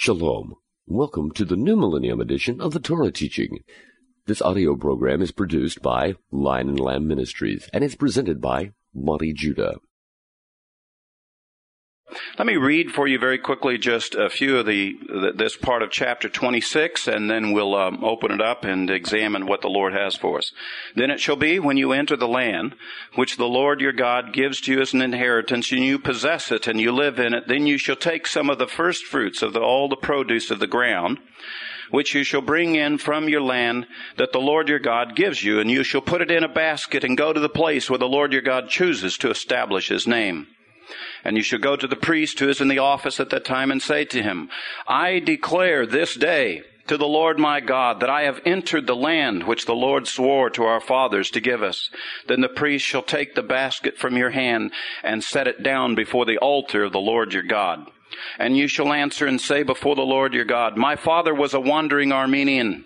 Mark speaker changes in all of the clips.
Speaker 1: Shalom. Welcome to the New Millennium edition of the Torah teaching. This audio program is produced by Lion and Lamb Ministries and is presented by Monte Judah.
Speaker 2: Let me read for you very quickly just a few of the this part of chapter 26, and then we'll um, open it up and examine what the Lord has for us. Then it shall be when you enter the land which the Lord your God gives to you as an inheritance, and you possess it, and you live in it. Then you shall take some of the first fruits of the, all the produce of the ground which you shall bring in from your land that the Lord your God gives you, and you shall put it in a basket and go to the place where the Lord your God chooses to establish his name. And you shall go to the priest who is in the office at that time and say to him, I declare this day to the Lord my God that I have entered the land which the Lord swore to our fathers to give us. Then the priest shall take the basket from your hand and set it down before the altar of the Lord your God. And you shall answer and say before the Lord your God, My father was a wandering Aramean,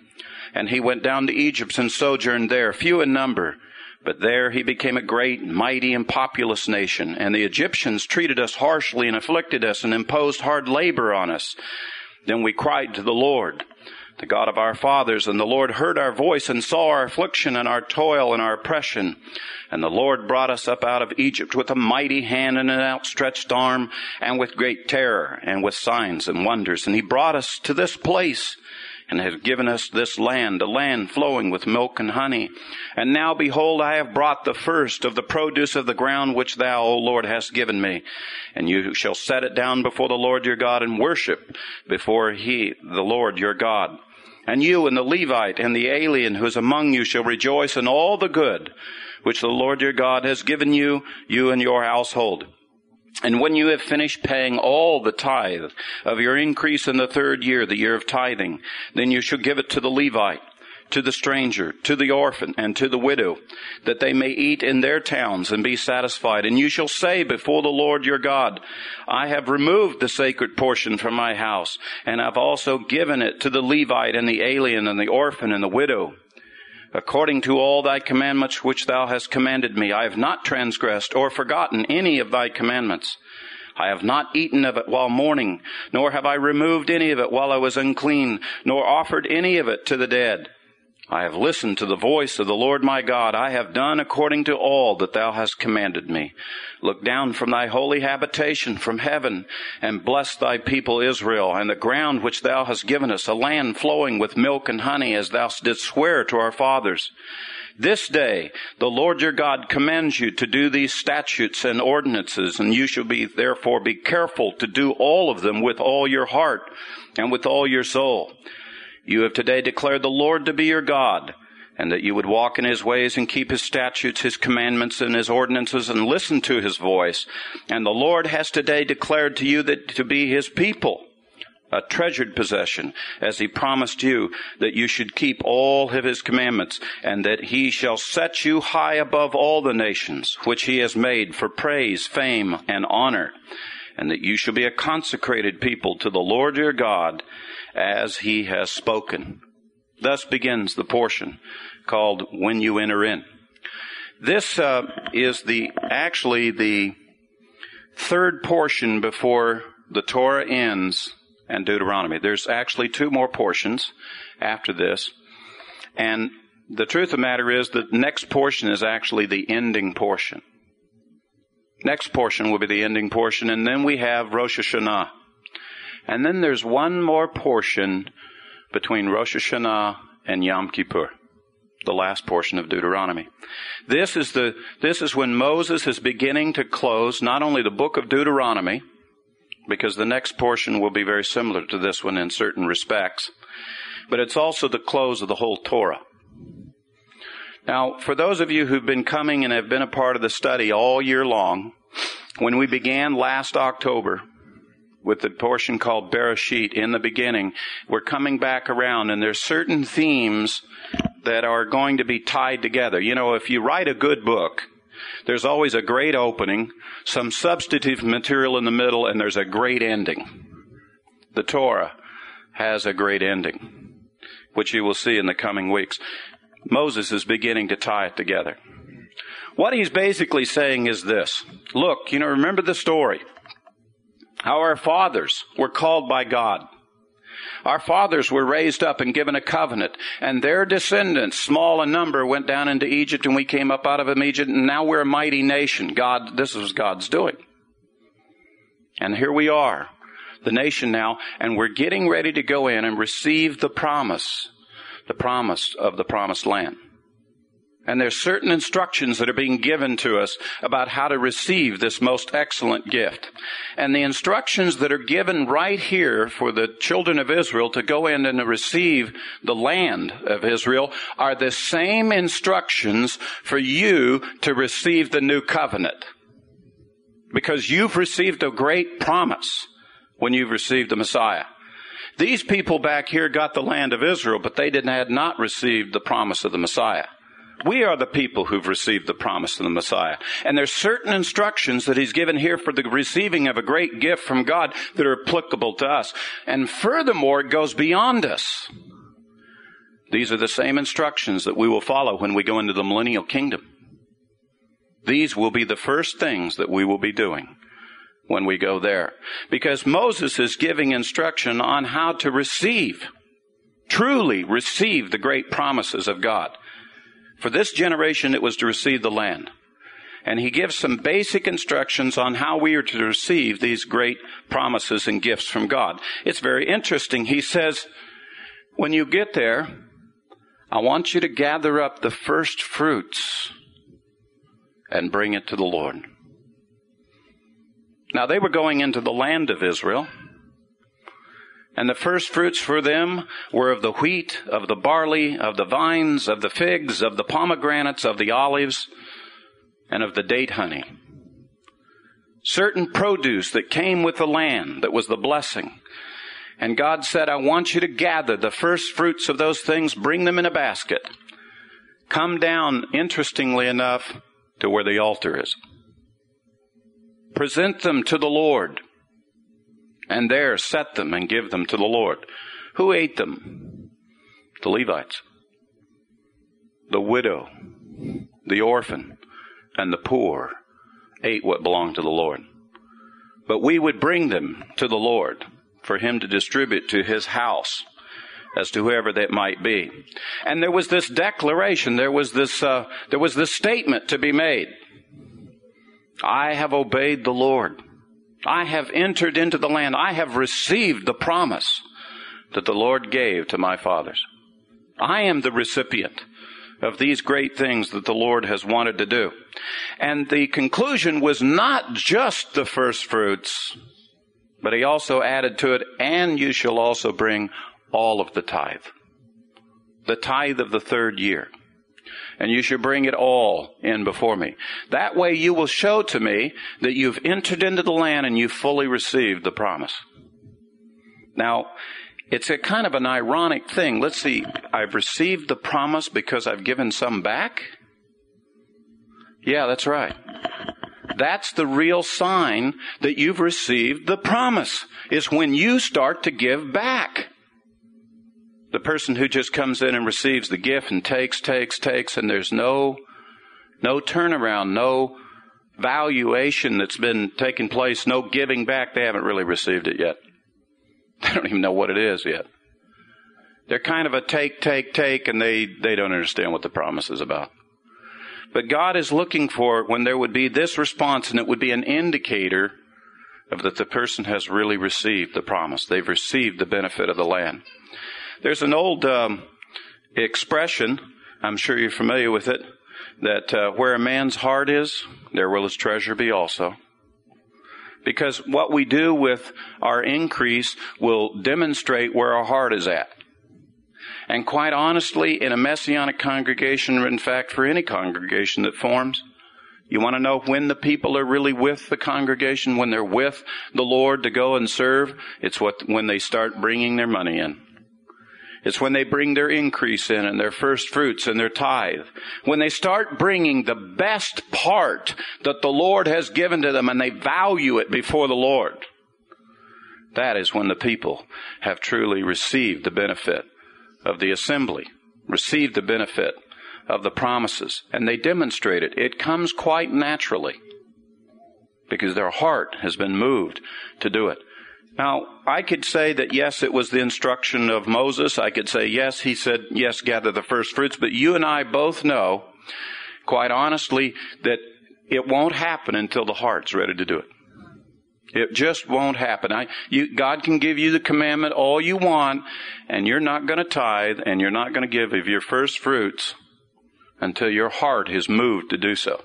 Speaker 2: and he went down to Egypt and sojourned there, few in number but there he became a great, mighty, and populous nation, and the Egyptians treated us harshly and afflicted us and imposed hard labor on us. Then we cried to the Lord, the God of our fathers, and the Lord heard our voice and saw our affliction and our toil and our oppression. And the Lord brought us up out of Egypt with a mighty hand and an outstretched arm and with great terror and with signs and wonders. And he brought us to this place and has given us this land, a land flowing with milk and honey. And now behold, I have brought the first of the produce of the ground which thou, O Lord, hast given me. And you shall set it down before the Lord your God and worship before he, the Lord your God. And you and the Levite and the alien who is among you shall rejoice in all the good which the Lord your God has given you, you and your household. And when you have finished paying all the tithe of your increase in the third year, the year of tithing, then you shall give it to the Levite, to the stranger, to the orphan, and to the widow, that they may eat in their towns and be satisfied. And you shall say before the Lord your God, I have removed the sacred portion from my house, and I've also given it to the Levite and the alien and the orphan and the widow according to all thy commandments which thou hast commanded me. I have not transgressed or forgotten any of thy commandments. I have not eaten of it while mourning, nor have I removed any of it while I was unclean, nor offered any of it to the dead. I have listened to the voice of the Lord my God. I have done according to all that thou hast commanded me. Look down from thy holy habitation from heaven and bless thy people Israel and the ground which thou hast given us, a land flowing with milk and honey as thou didst swear to our fathers. This day the Lord your God commands you to do these statutes and ordinances, and you shall be therefore be careful to do all of them with all your heart and with all your soul you have today declared the Lord to be your God, and that you would walk in his ways and keep his statutes, his commandments, and his ordinances, and listen to his voice. And the Lord has today declared to you that to be his people, a treasured possession, as he promised you that you should keep all of his commandments, and that he shall set you high above all the nations, which he has made for praise, fame, and honor and that you shall be a consecrated people to the Lord your God as he has spoken. Thus begins the portion called When You Enter In. This uh, is the actually the third portion before the Torah ends and Deuteronomy. There's actually two more portions after this. And the truth of the matter is the next portion is actually the ending portion. Next portion will be the ending portion, and then we have Rosh Hashanah. And then there's one more portion between Rosh Hashanah and Yom Kippur, the last portion of Deuteronomy. This is the, this is when Moses is beginning to close not only the book of Deuteronomy, because the next portion will be very similar to this one in certain respects, but it's also the close of the whole Torah. Now, for those of you who've been coming and have been a part of the study all year long, when we began last October with the portion called Bereshit in the beginning, we're coming back around and there's certain themes that are going to be tied together. You know, if you write a good book, there's always a great opening, some substantive material in the middle, and there's a great ending. The Torah has a great ending, which you will see in the coming weeks. Moses is beginning to tie it together. What he's basically saying is this. Look, you know, remember the story. How our fathers were called by God. Our fathers were raised up and given a covenant, and their descendants, small in number, went down into Egypt, and we came up out of Egypt, and now we're a mighty nation. God, this is God's doing. And here we are, the nation now, and we're getting ready to go in and receive the promise, the promise of the promised land. And there's certain instructions that are being given to us about how to receive this most excellent gift. And the instructions that are given right here for the children of Israel to go in and receive the land of Israel are the same instructions for you to receive the new covenant. Because you've received a great promise when you've received the Messiah. These people back here got the land of Israel, but they didn't, had not received the promise of the Messiah. We are the people who've received the promise of the Messiah. And there's certain instructions that he's given here for the receiving of a great gift from God that are applicable to us. And furthermore, it goes beyond us. These are the same instructions that we will follow when we go into the millennial kingdom. These will be the first things that we will be doing when we go there. Because Moses is giving instruction on how to receive, truly receive the great promises of God. For this generation, it was to receive the land. And he gives some basic instructions on how we are to receive these great promises and gifts from God. It's very interesting. He says, when you get there, I want you to gather up the first fruits and bring it to the Lord. Now they were going into the land of Israel. And the first fruits for them were of the wheat, of the barley, of the vines, of the figs, of the pomegranates, of the olives, and of the date honey. Certain produce that came with the land, that was the blessing. And God said, I want you to gather the first fruits of those things, bring them in a basket. Come down, interestingly enough, to where the altar is. Present them to the Lord and there set them and give them to the Lord. Who ate them? The Levites. The widow, the orphan, and the poor ate what belonged to the Lord. But we would bring them to the Lord for him to distribute to his house as to whoever that might be. And there was this declaration, there was this, uh, there was this statement to be made. I have obeyed the Lord. I have entered into the land. I have received the promise that the Lord gave to my fathers. I am the recipient of these great things that the Lord has wanted to do. And the conclusion was not just the first fruits, but he also added to it, and you shall also bring all of the tithe. The tithe of the third year and you shall bring it all in before me. That way you will show to me that you've entered into the land and you've fully received the promise. Now, it's a kind of an ironic thing. Let's see, I've received the promise because I've given some back? Yeah, that's right. That's the real sign that you've received the promise, is when you start to give back. The person who just comes in and receives the gift and takes, takes, takes, and there's no, no turnaround, no valuation that's been taking place, no giving back, they haven't really received it yet. They don't even know what it is yet. They're kind of a take, take, take, and they, they don't understand what the promise is about. But God is looking for when there would be this response, and it would be an indicator of that the person has really received the promise. They've received the benefit of the land. There's an old um, expression, I'm sure you're familiar with it, that uh, where a man's heart is, there will his treasure be also. Because what we do with our increase will demonstrate where our heart is at. And quite honestly, in a messianic congregation, in fact for any congregation that forms, you want to know when the people are really with the congregation, when they're with the Lord to go and serve? It's what, when they start bringing their money in. It's when they bring their increase in and their first fruits and their tithe. When they start bringing the best part that the Lord has given to them and they value it before the Lord. That is when the people have truly received the benefit of the assembly, received the benefit of the promises, and they demonstrate it. It comes quite naturally because their heart has been moved to do it. Now, I could say that yes, it was the instruction of Moses. I could say yes, he said, yes, gather the first fruits. But you and I both know, quite honestly, that it won't happen until the heart's ready to do it. It just won't happen. I, you, God can give you the commandment all you want, and you're not going to tithe, and you're not going to give of your first fruits until your heart is moved to do so.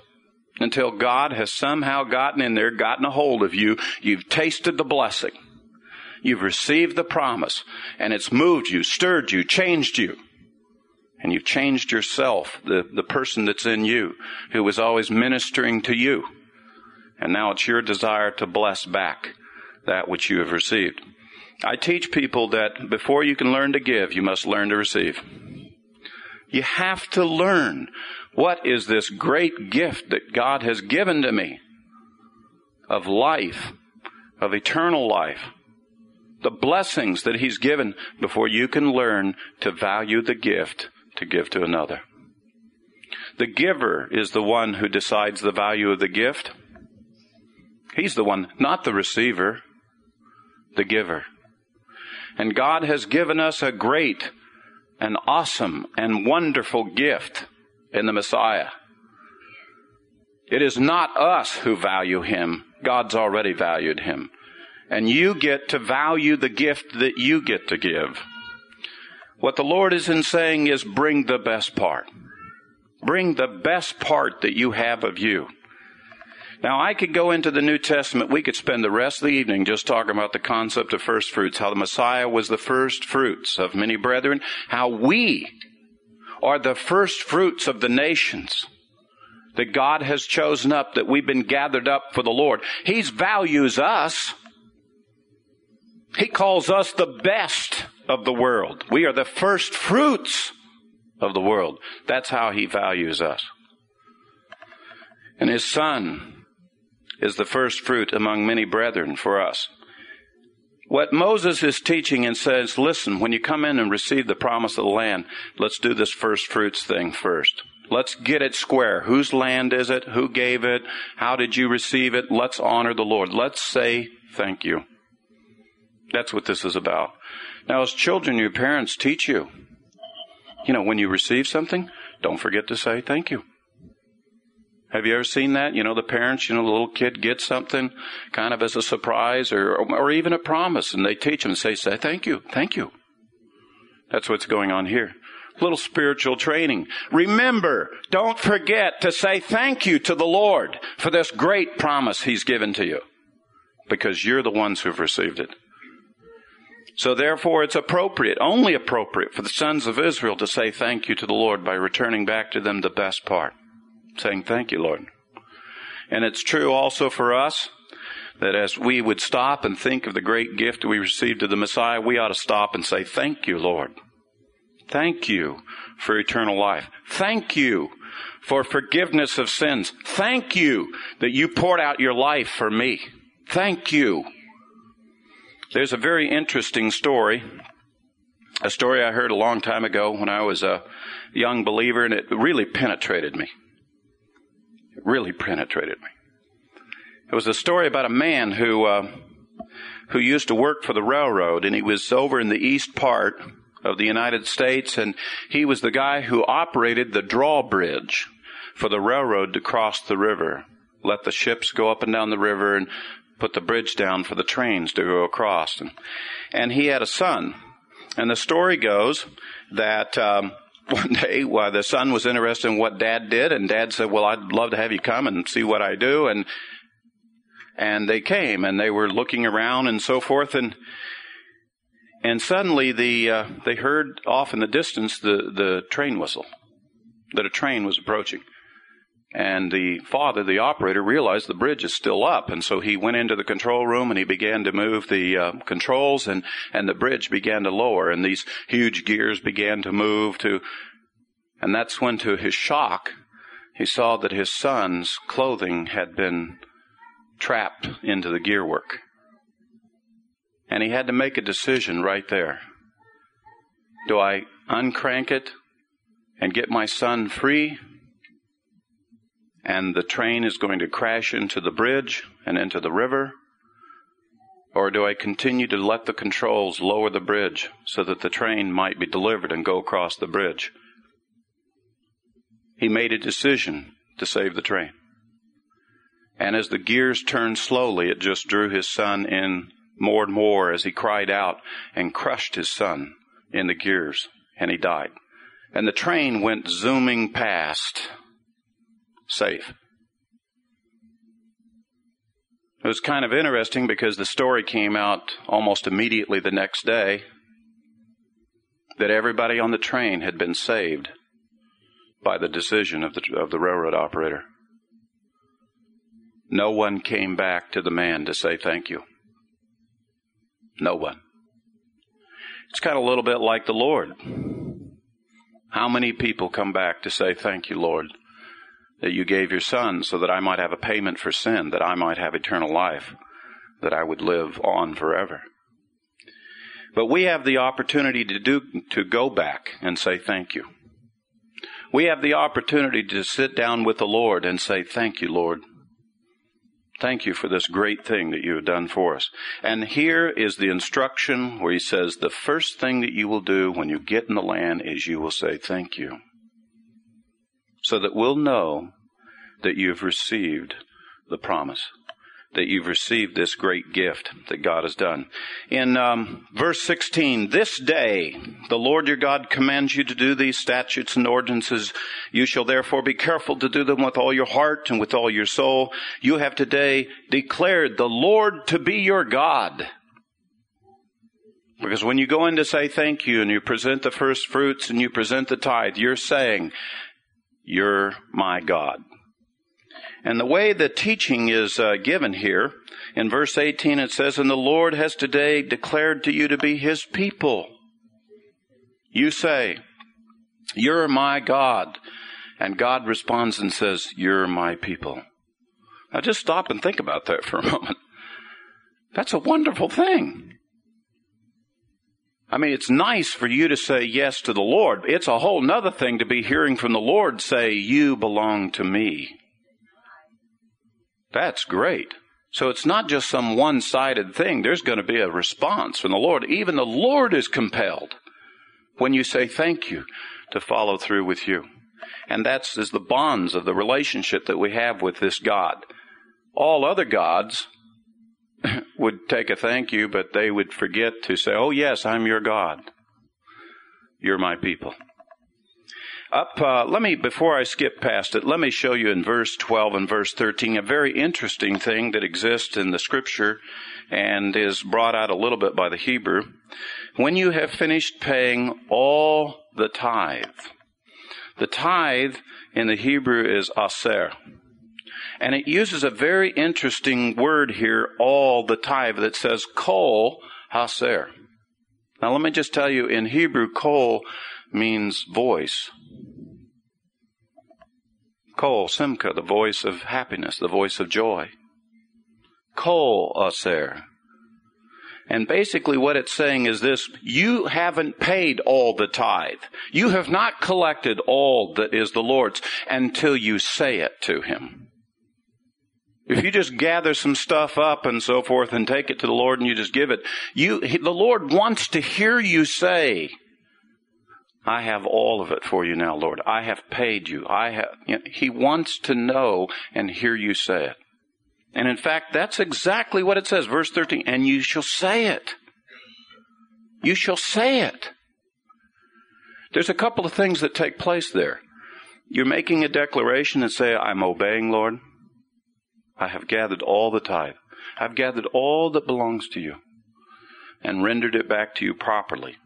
Speaker 2: Until God has somehow gotten in there, gotten a hold of you, you've tasted the blessing. You've received the promise, and it's moved you, stirred you, changed you. And you've changed yourself, the, the person that's in you, who was always ministering to you. And now it's your desire to bless back that which you have received. I teach people that before you can learn to give, you must learn to receive. You have to learn what is this great gift that God has given to me of life, of eternal life, the blessings that He's given before you can learn to value the gift to give to another. The giver is the one who decides the value of the gift. He's the one, not the receiver, the giver. And God has given us a great and awesome and wonderful gift in the Messiah. It is not us who value him. God's already valued him. And you get to value the gift that you get to give. What the Lord is in saying is bring the best part. Bring the best part that you have of you. Now, I could go into the New Testament. We could spend the rest of the evening just talking about the concept of first fruits, how the Messiah was the first fruits of many brethren, how we are the first fruits of the nations that God has chosen up, that we've been gathered up for the Lord. He values us. He calls us the best of the world. We are the first fruits of the world. That's how he values us. And his son is the first fruit among many brethren for us. What Moses is teaching and says, listen, when you come in and receive the promise of the land, let's do this first fruits thing first. Let's get it square. Whose land is it? Who gave it? How did you receive it? Let's honor the Lord. Let's say thank you. That's what this is about. Now, as children, your parents teach you. You know, when you receive something, don't forget to say thank you. Have you ever seen that? You know, the parents, you know, the little kid gets something kind of as a surprise or, or even a promise, and they teach them say, say thank you, thank you. That's what's going on here. Little spiritual training. Remember, don't forget to say thank you to the Lord for this great promise He's given to you. Because you're the ones who've received it. So therefore it's appropriate, only appropriate for the sons of Israel to say thank you to the Lord by returning back to them the best part. Saying thank you, Lord. And it's true also for us that as we would stop and think of the great gift we received of the Messiah, we ought to stop and say, thank you, Lord. Thank you for eternal life. Thank you for forgiveness of sins. Thank you that you poured out your life for me. Thank you there's a very interesting story, a story I heard a long time ago when I was a young believer, and it really penetrated me. It really penetrated me. It was a story about a man who uh, who used to work for the railroad, and he was over in the east part of the United States, and he was the guy who operated the drawbridge for the railroad to cross the river, let the ships go up and down the river, and put the bridge down for the trains to go across. And, and he had a son. And the story goes that um, one day the son was interested in what dad did, and dad said, "Well, I'd love to have you come and see what I do." And and they came, and they were looking around and so forth, and and suddenly the uh, they heard off in the distance the the train whistle that a train was approaching. And the father, the operator, realized the bridge is still up. And so he went into the control room and he began to move the uh, controls and, and the bridge began to lower and these huge gears began to move to, and that's when to his shock, he saw that his son's clothing had been trapped into the gearwork. And he had to make a decision right there. Do I uncrank it and get my son free? And the train is going to crash into the bridge and into the river? Or do I continue to let the controls lower the bridge so that the train might be delivered and go across the bridge? He made a decision to save the train. And as the gears turned slowly, it just drew his son in more and more as he cried out and crushed his son in the gears, and he died. And the train went zooming past, safe. It was kind of interesting because the story came out almost immediately the next day that everybody on the train had been saved by the decision of the, of the railroad operator. No one came back to the man to say thank you. No one. It's kind of a little bit like the Lord. How many people come back to say thank you, Lord, that you gave your son so that I might have a payment for sin, that I might have eternal life, that I would live on forever? But we have the opportunity to do, to go back and say thank you. We have the opportunity to sit down with the Lord and say, thank you, Lord. Thank you for this great thing that you have done for us. And here is the instruction where he says, the first thing that you will do when you get in the land is you will say, thank you. So that we'll know that you've received the promise that you've received this great gift that God has done. In um, verse 16, this day the Lord your God commands you to do these statutes and ordinances. You shall therefore be careful to do them with all your heart and with all your soul. You have today declared the Lord to be your God. Because when you go in to say thank you and you present the first fruits and you present the tithe, you're saying, you're my God. And the way the teaching is uh, given here, in verse 18 it says, And the Lord has today declared to you to be his people. You say, You're my God. And God responds and says, You're my people. Now just stop and think about that for a moment. That's a wonderful thing. I mean, it's nice for you to say yes to the Lord. It's a whole nother thing to be hearing from the Lord say, You belong to me. That's great. So it's not just some one sided thing. There's going to be a response from the Lord. Even the Lord is compelled when you say thank you to follow through with you. And that's is the bonds of the relationship that we have with this God. All other gods would take a thank you, but they would forget to say, Oh yes, I'm your God. You're my people. Up, uh, let me, before I skip past it, let me show you in verse 12 and verse 13 a very interesting thing that exists in the scripture and is brought out a little bit by the Hebrew. When you have finished paying all the tithe, the tithe in the Hebrew is aser. And it uses a very interesting word here, all the tithe, that says kol haser. Now let me just tell you, in Hebrew, kol means voice. Kol, Simcha, the voice of happiness, the voice of joy. Kol Aser. And basically what it's saying is this, you haven't paid all the tithe. You have not collected all that is the Lord's until you say it to Him. If you just gather some stuff up and so forth and take it to the Lord and you just give it, you, the Lord wants to hear you say, I have all of it for you now, Lord. I have paid you. I have, you know, he wants to know and hear you say it. And in fact, that's exactly what it says. Verse 13, and you shall say it. You shall say it. There's a couple of things that take place there. You're making a declaration and say, I'm obeying, Lord. I have gathered all the tithe. I've gathered all that belongs to you and rendered it back to you properly.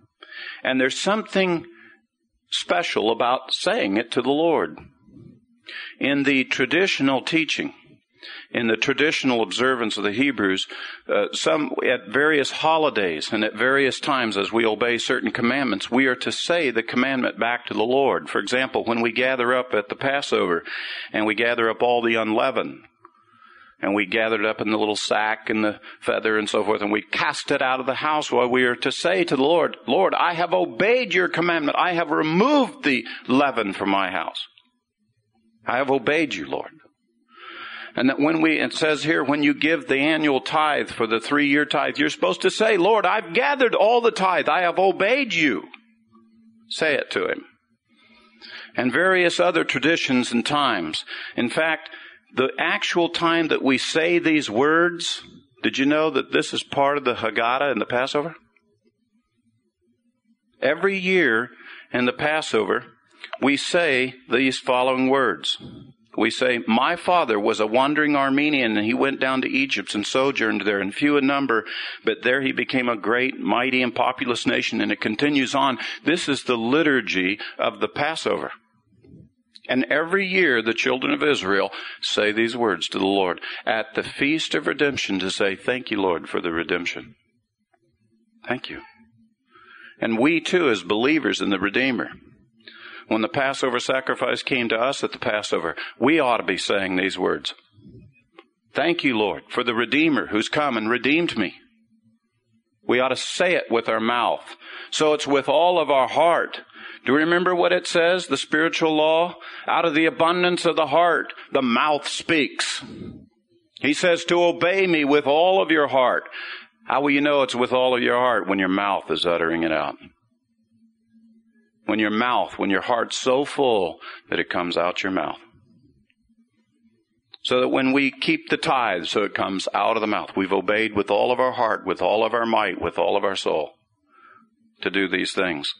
Speaker 2: And there's something special about saying it to the Lord. In the traditional teaching, in the traditional observance of the Hebrews, uh, some at various holidays and at various times as we obey certain commandments, we are to say the commandment back to the Lord. For example, when we gather up at the Passover and we gather up all the unleavened, and we gathered up in the little sack and the feather and so forth, and we cast it out of the house while we are to say to the Lord, Lord, I have obeyed your commandment. I have removed the leaven from my house. I have obeyed you, Lord. And that when we, it says here, when you give the annual tithe for the three year tithe, you're supposed to say, Lord, I've gathered all the tithe. I have obeyed you. Say it to him. And various other traditions and times. In fact, the actual time that we say these words, did you know that this is part of the Haggadah in the Passover? Every year in the Passover, we say these following words. We say, My father was a wandering Aramean, and he went down to Egypt and sojourned there, and few in number, but there he became a great, mighty, and populous nation, and it continues on. This is the liturgy of the Passover. And every year the children of Israel say these words to the Lord at the feast of redemption to say, Thank you, Lord, for the redemption. Thank you. And we too, as believers in the Redeemer, when the Passover sacrifice came to us at the Passover, we ought to be saying these words. Thank you, Lord, for the Redeemer who's come and redeemed me. We ought to say it with our mouth. So it's with all of our heart. Do you remember what it says? The spiritual law? Out of the abundance of the heart, the mouth speaks. He says to obey me with all of your heart. How will you know it's with all of your heart when your mouth is uttering it out? When your mouth, when your heart's so full that it comes out your mouth. So that when we keep the tithe, so it comes out of the mouth. We've obeyed with all of our heart, with all of our might, with all of our soul to do these things.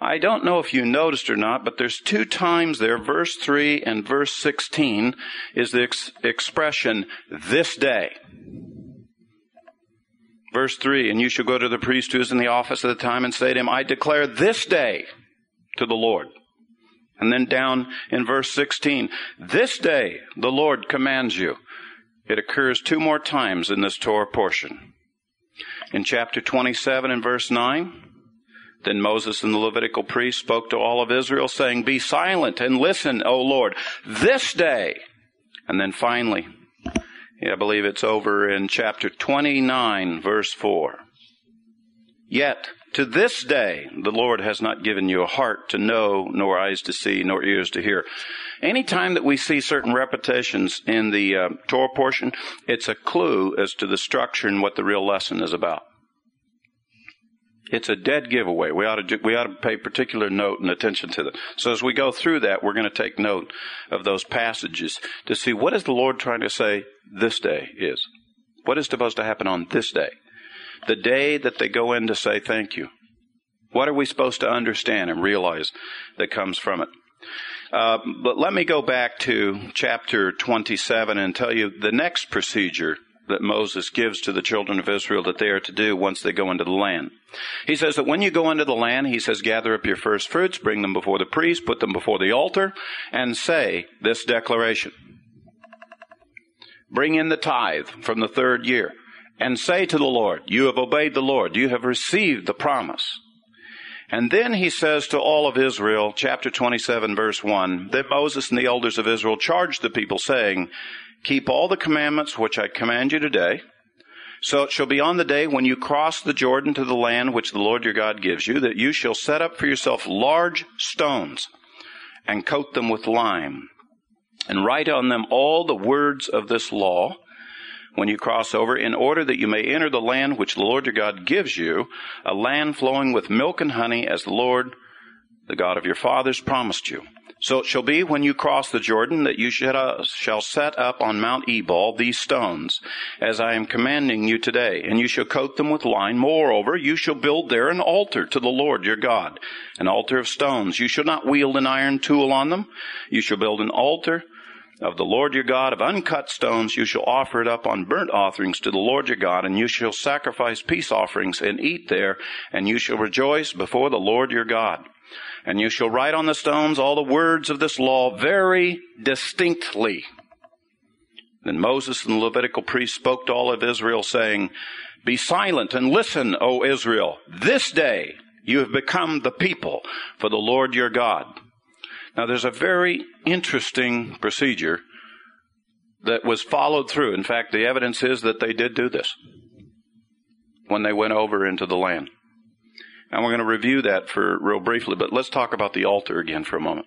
Speaker 2: I don't know if you noticed or not, but there's two times there, verse 3 and verse 16 is the ex- expression, this day. Verse 3, and you shall go to the priest who is in the office at the time and say to him, I declare this day to the Lord. And then down in verse 16, this day the Lord commands you. It occurs two more times in this Torah portion. In chapter 27 and verse 9, then Moses and the Levitical priests spoke to all of Israel saying, Be silent and listen, O Lord, this day. And then finally, I believe it's over in chapter 29 verse 4. Yet, to this day, the Lord has not given you a heart to know, nor eyes to see, nor ears to hear. Any time that we see certain repetitions in the uh, Torah portion, it's a clue as to the structure and what the real lesson is about. It's a dead giveaway. We ought to we ought to pay particular note and attention to that. So as we go through that, we're going to take note of those passages to see what is the Lord trying to say this day is. What is supposed to happen on this day? The day that they go in to say thank you. What are we supposed to understand and realize that comes from it? Uh, but let me go back to chapter 27 and tell you the next procedure that Moses gives to the children of Israel that they are to do once they go into the land. He says that when you go into the land, he says, gather up your first fruits, bring them before the priest, put them before the altar, and say this declaration. Bring in the tithe from the third year, and say to the Lord, you have obeyed the Lord, you have received the promise. And then he says to all of Israel, chapter 27 verse 1, that Moses and the elders of Israel charged the people saying, keep all the commandments which I command you today. So it shall be on the day when you cross the Jordan to the land which the Lord your God gives you, that you shall set up for yourself large stones and coat them with lime and write on them all the words of this law when you cross over, in order that you may enter the land which the Lord your God gives you, a land flowing with milk and honey, as the Lord, the God of your fathers, promised you. So it shall be when you cross the Jordan that you shall set up on Mount Ebal these stones, as I am commanding you today, and you shall coat them with lime. Moreover, you shall build there an altar to the Lord your God, an altar of stones. You shall not wield an iron tool on them. You shall build an altar of the Lord your God of uncut stones. You shall offer it up on burnt offerings to the Lord your God, and you shall sacrifice peace offerings and eat there, and you shall rejoice before the Lord your God. And you shall write on the stones all the words of this law very distinctly. Then Moses and the Levitical priests spoke to all of Israel, saying, Be silent and listen, O Israel. This day you have become the people for the Lord your God. Now there's a very interesting procedure that was followed through. In fact, the evidence is that they did do this when they went over into the land. And we're going to review that for real briefly, but let's talk about the altar again for a moment.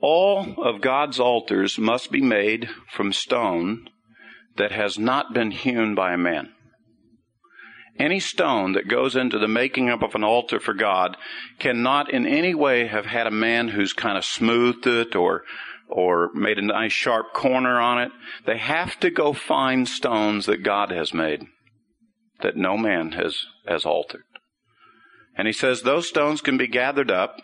Speaker 2: All of God's altars must be made from stone that has not been hewn by a man. Any stone that goes into the making up of an altar for God cannot in any way have had a man who's kind of smoothed it or or made a nice sharp corner on it. They have to go find stones that God has made that no man has has altered. And he says those stones can be gathered up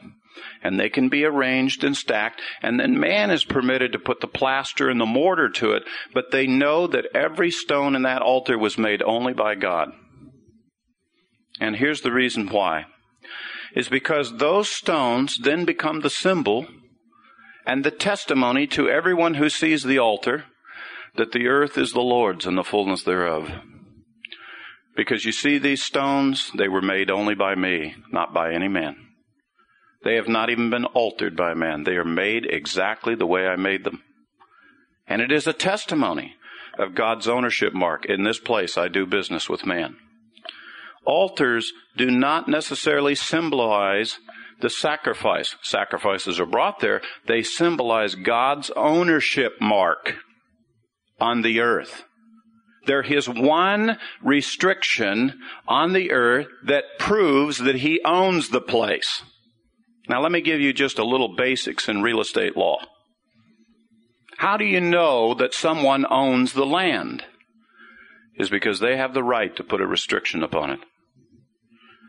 Speaker 2: and they can be arranged and stacked, and then man is permitted to put the plaster and the mortar to it, but they know that every stone in that altar was made only by God. And here's the reason why. Is because those stones then become the symbol and the testimony to everyone who sees the altar that the earth is the Lord's and the fullness thereof. Because you see these stones, they were made only by me, not by any man. They have not even been altered by man. They are made exactly the way I made them. And it is a testimony of God's ownership mark. In this place I do business with man. Altars do not necessarily symbolize the sacrifice. Sacrifices are brought there. They symbolize God's ownership mark on the earth. They're his one restriction on the earth that proves that he owns the place. Now let me give you just a little basics in real estate law. How do you know that someone owns the land? Is because they have the right to put a restriction upon it.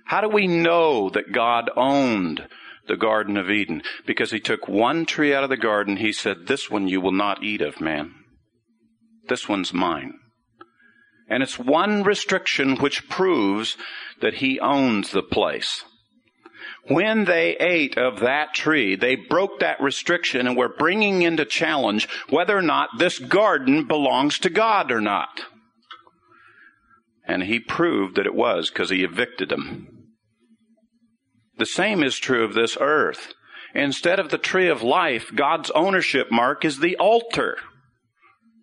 Speaker 2: How do we know that God owned the Garden of Eden? Because he took one tree out of the garden, he said, This one you will not eat of, man. This one's mine. And it's one restriction which proves that he owns the place. When they ate of that tree, they broke that restriction and were bringing into challenge whether or not this garden belongs to God or not. And he proved that it was because he evicted them. The same is true of this earth. Instead of the tree of life, God's ownership mark is the altar.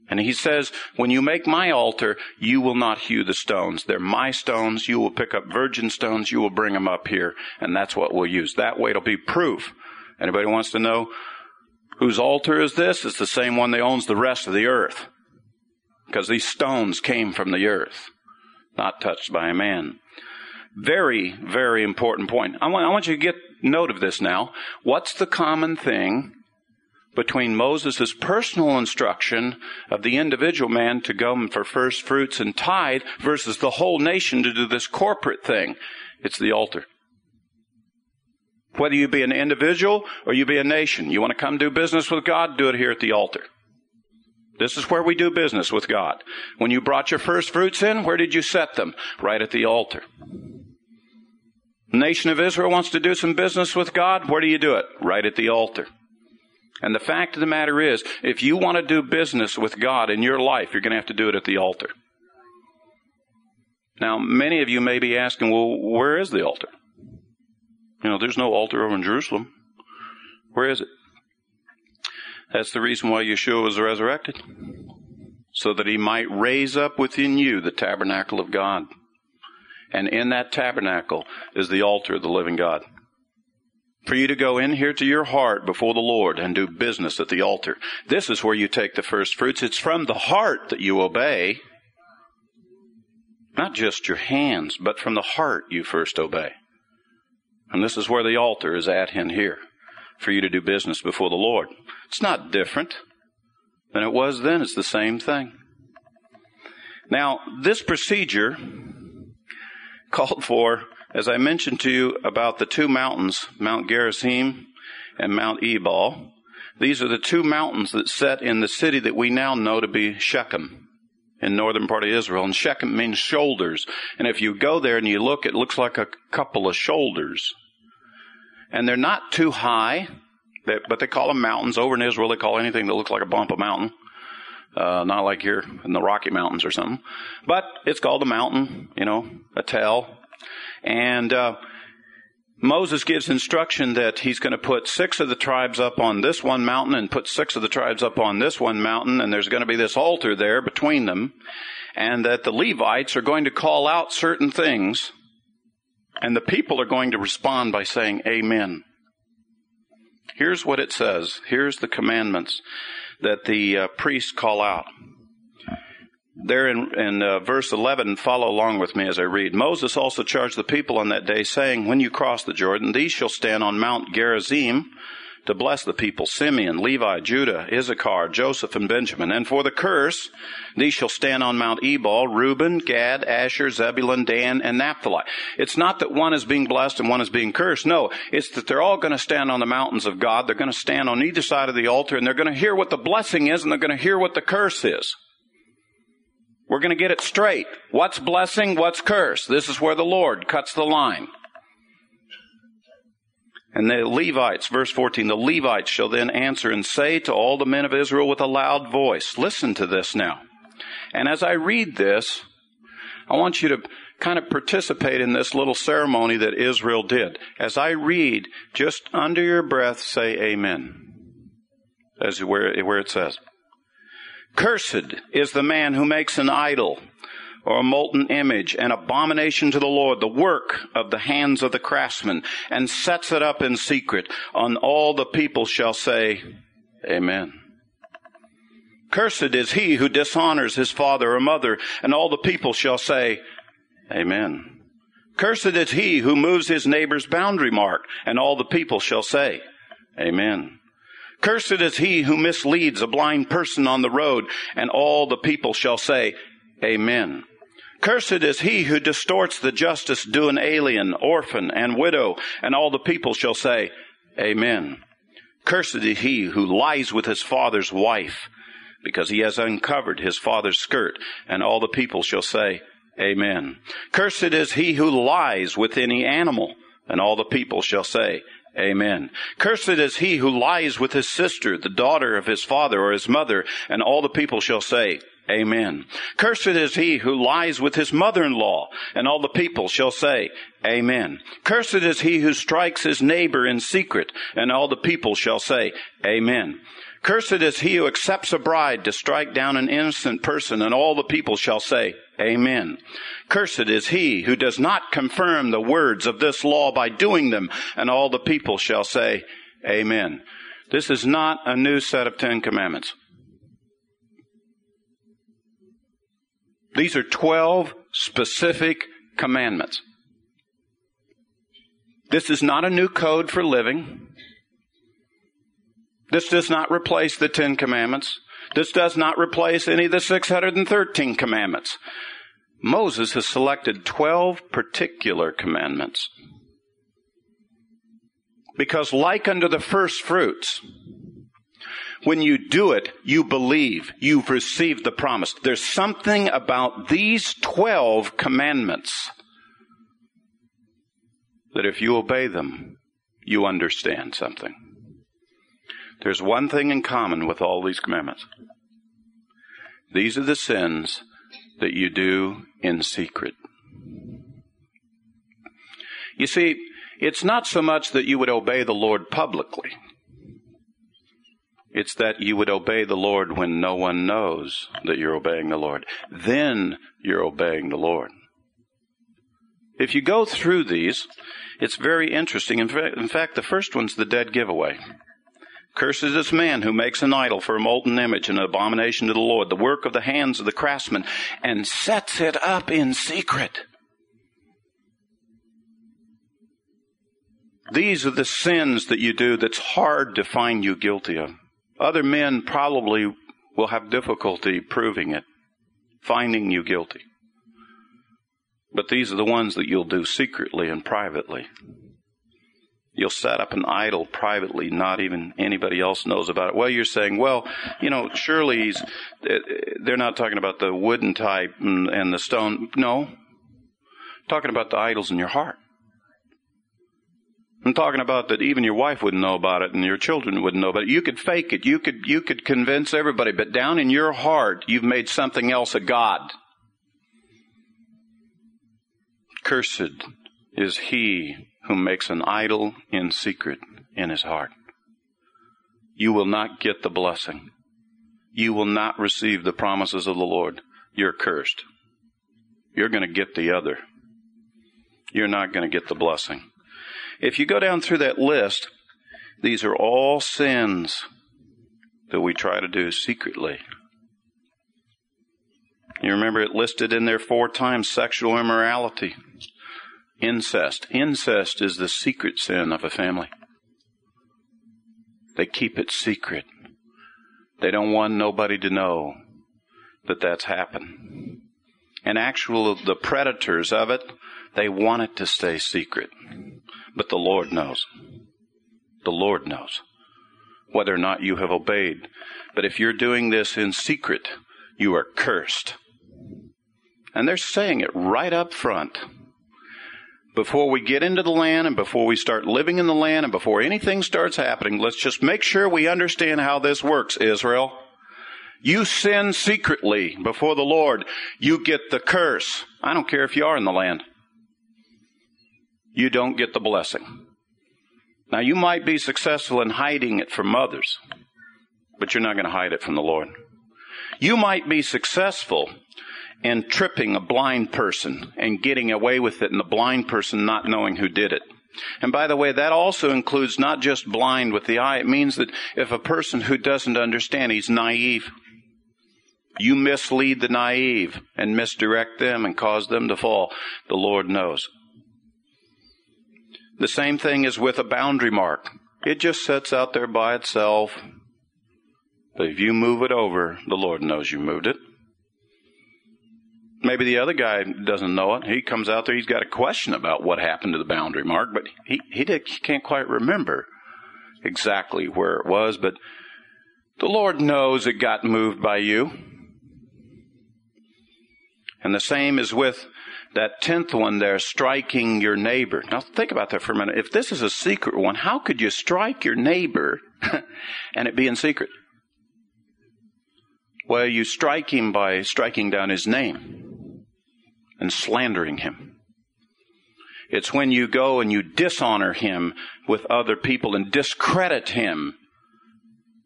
Speaker 2: And he says, when you make my altar, you will not hew the stones. They're my stones. You will pick up virgin stones. You will bring them up here. And that's what we'll use. That way it'll be proof. Anybody wants to know whose altar is this? It's the same one that owns the rest of the earth. Because these stones came from the earth, not touched by a man. Very, very important point. I want, I want you to get note of this now. What's the common thing between Moses' personal instruction of the individual man to go for first fruits and tithe versus the whole nation to do this corporate thing. It's the altar. Whether you be an individual or you be a nation, you want to come do business with God, do it here at the altar. This is where we do business with God. When you brought your first fruits in, where did you set them? Right at the altar. The nation of Israel wants to do some business with God, where do you do it? Right at the altar. And the fact of the matter is, if you want to do business with God in your life, you're going to have to do it at the altar. Now, many of you may be asking, well, where is the altar? You know, there's no altar over in Jerusalem. Where is it? That's the reason why Yeshua was resurrected. So that he might raise up within you the tabernacle of God. And in that tabernacle is the altar of the living God for you to go in here to your heart before the Lord and do business at the altar. This is where you take the first fruits. It's from the heart that you obey. Not just your hands, but from the heart you first obey. And this is where the altar is at in here for you to do business before the Lord. It's not different than it was then. It's the same thing. Now, this procedure called for as I mentioned to you about the two mountains, Mount Gerizim and Mount Ebal, these are the two mountains that set in the city that we now know to be Shechem in northern part of Israel. And Shechem means shoulders. And if you go there and you look, it looks like a couple of shoulders. And they're not too high, but they call them mountains. Over in Israel, they call anything that looks like a bump a mountain. Uh, not like here in the Rocky Mountains or something. But it's called a mountain, you know, a tell. And uh, Moses gives instruction that he's going to put six of the tribes up on this one mountain and put six of the tribes up on this one mountain, and there's going to be this altar there between them, and that the Levites are going to call out certain things, and the people are going to respond by saying, Amen. Here's what it says. Here's the commandments that the uh, priests call out. There in, in uh, verse 11, follow along with me as I read. Moses also charged the people on that day, saying, When you cross the Jordan, these shall stand on Mount Gerizim to bless the people Simeon, Levi, Judah, Issachar, Joseph, and Benjamin. And for the curse, these shall stand on Mount Ebal, Reuben, Gad, Asher, Zebulun, Dan, and Naphtali. It's not that one is being blessed and one is being cursed. No, it's that they're all going to stand on the mountains of God. They're going to stand on either side of the altar and they're going to hear what the blessing is and they're going to hear what the curse is. We're going to get it straight. What's blessing? What's curse? This is where the Lord cuts the line. And the Levites, verse 14, the Levites shall then answer and say to all the men of Israel with a loud voice, listen to this now. And as I read this, I want you to kind of participate in this little ceremony that Israel did. As I read, just under your breath say amen. As where, where it says. Cursed is the man who makes an idol or a molten image, an abomination to the Lord, the work of the hands of the craftsman, and sets it up in secret. On all the people shall say, Amen. Cursed is he who dishonors his father or mother, and all the people shall say, Amen. Cursed is he who moves his neighbor's boundary mark, and all the people shall say, Amen. Cursed is he who misleads a blind person on the road, and all the people shall say, Amen. Cursed is he who distorts the justice due an alien, orphan, and widow, and all the people shall say, Amen. Cursed is he who lies with his father's wife, because he has uncovered his father's skirt, and all the people shall say, Amen. Cursed is he who lies with any animal, and all the people shall say, Amen. Cursed is he who lies with his sister, the daughter of his father or his mother, and all the people shall say, Amen. Cursed is he who lies with his mother-in-law, and all the people shall say, Amen. Cursed is he who strikes his neighbor in secret, and all the people shall say, Amen. Cursed is he who accepts a bride to strike down an innocent person, and all the people shall say, Amen. Cursed is he who does not confirm the words of this law by doing them, and all the people shall say, Amen. This is not a new set of Ten Commandments. These are 12 specific commandments. This is not a new code for living. This does not replace the Ten Commandments. This does not replace any of the 613 commandments. Moses has selected 12 particular commandments. Because like unto the first fruits, when you do it, you believe you've received the promise. There's something about these 12 commandments that if you obey them, you understand something. There's one thing in common with all these commandments. These are the sins that you do in secret. You see, it's not so much that you would obey the Lord publicly. It's that you would obey the Lord when no one knows that you're obeying the Lord. Then you're obeying the Lord. If you go through these, it's very interesting. In fact, the first one's the dead giveaway. Cursed is this man who makes an idol for a molten image, an abomination to the Lord, the work of the hands of the craftsman, and sets it up in secret. These are the sins that you do that's hard to find you guilty of. Other men probably will have difficulty proving it, finding you guilty. But these are the ones that you'll do secretly and privately. You'll set up an idol privately, not even anybody else knows about it. Well, you're saying, well, you know, surely eh, eh, they're not talking about the wooden type and the stone. No. Talking about the idols in your heart. I'm talking about that even your wife wouldn't know about it and your children wouldn't know about it. You could fake it. You could, you could convince everybody, but down in your heart, you've made something else a God. Cursed is he who makes an idol in secret in his heart. You will not get the blessing. You will not receive the promises of the Lord. You're cursed. You're going to get the other. You're not going to get the blessing. If you go down through that list, These are all sins that we try to do secretly. You remember it listed in there four times sexual immorality, incest. Incest is the secret sin of a family. They keep it secret. They don't want nobody to know that that's happened. And actually, the predators of it, they want it to stay secret. But the Lord knows. The Lord knows whether or not you have obeyed. But if you're doing this in secret, you are cursed. And they're saying it right up front. Before we get into the land and before we start living in the land and before anything starts happening, let's just make sure we understand how this works, Israel. You sin secretly before the Lord, you get the curse. I don't care if you are in the land. You don't get the blessing. Now you might be successful in hiding it from others, but you're not going to hide it from the Lord. You might be successful and tripping a blind person and getting away with it and the blind person not knowing who did it. And by the way, that also includes not just blind with the eye. It means that if a person who doesn't understand, he's naive. You mislead the naive and misdirect them and cause them to fall. The Lord knows. The same thing is with a boundary mark. It just sits out there by itself. But if you move it over, the Lord knows you moved it. Maybe the other guy doesn't know it. He comes out there, he's got a question about what happened to the boundary mark, but he, he, did, he can't quite remember exactly where it was, but the Lord knows it got moved by you. And the same is with that tenth one there, striking your neighbor. Now think about that for a minute. If this is a secret one, how could you strike your neighbor and it be in secret? Well, you strike him by striking down his name and slandering him. It's when you go and you dishonor him with other people and discredit him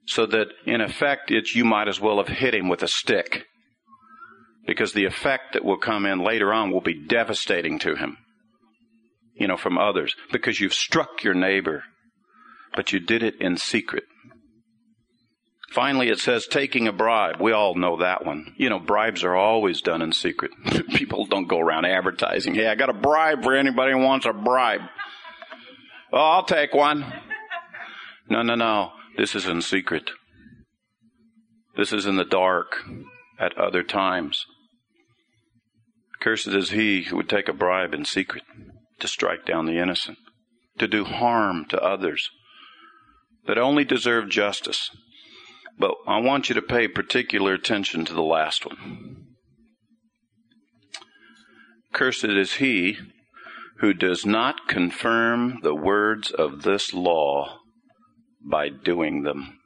Speaker 2: so that in effect it's you might as well have hit him with a stick. Because the effect that will come in later on will be devastating to him you know from others. Because you've struck your neighbor but you did it in secret Finally, it says taking a bribe. We all know that one. You know, bribes are always done in secret. People don't go around advertising, hey, I got a bribe for anybody who wants a bribe. Oh, I'll take one. No, no, no. This is in secret. This is in the dark at other times. Cursed is he who would take a bribe in secret to strike down the innocent, to do harm to others that only deserve justice but I want you to pay particular attention to the last one. Cursed is he who does not confirm the words of this law by doing them.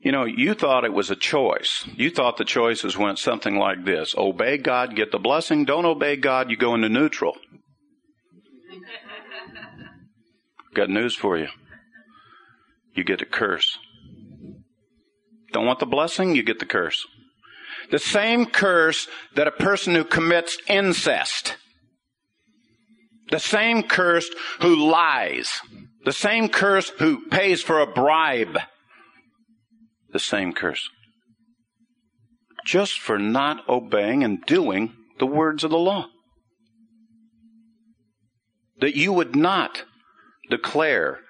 Speaker 2: You know, you thought it was a choice. You thought the choices went something like this obey God, get the blessing. Don't obey God, you go into neutral. Got news for you you get a curse. Don't want the blessing, you get the curse. The same curse that a person who commits incest, the same curse who lies, the same curse who pays for a bribe, the same curse. Just for not obeying and doing the words of the law. That you would not declare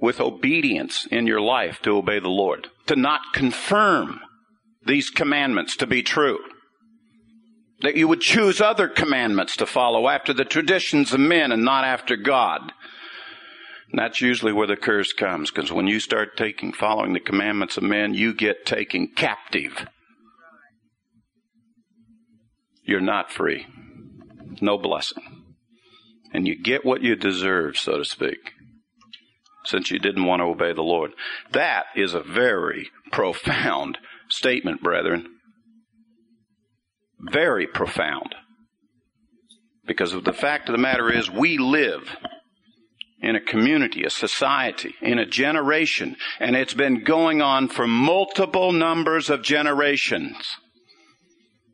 Speaker 2: with obedience in your life to obey the Lord, to not confirm these commandments to be true. That you would choose other commandments to follow after the traditions of men and not after God. And that's usually where the curse comes, because when you start taking, following the commandments of men, you get taken captive. You're not free. No blessing. And you get what you deserve, so to speak since you didn't want to obey the Lord. That is a very profound statement, brethren. Very profound. Because the fact of the matter is, we live in a community, a society, in a generation, and it's been going on for multiple numbers of generations.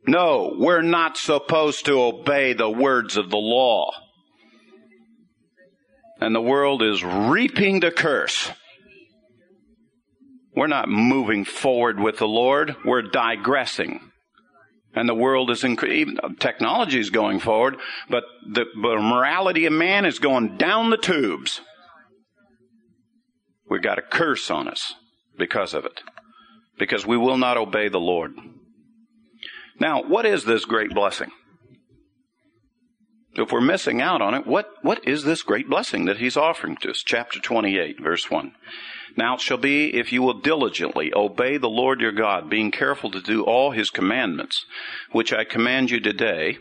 Speaker 2: No, we're not supposed to obey the words of the law. And the world is reaping the curse. We're not moving forward with the Lord. We're digressing. And the world is increasing. Technology is going forward, but the, the morality of man is going down the tubes. We've got a curse on us because of it. Because we will not obey the Lord. Now, what is this great blessing? If we're missing out on it, what, what is this great blessing that he's offering to us? Chapter 28, verse 1. Now it shall be if you will diligently obey the Lord your God, being careful to do all his commandments, which I command you today,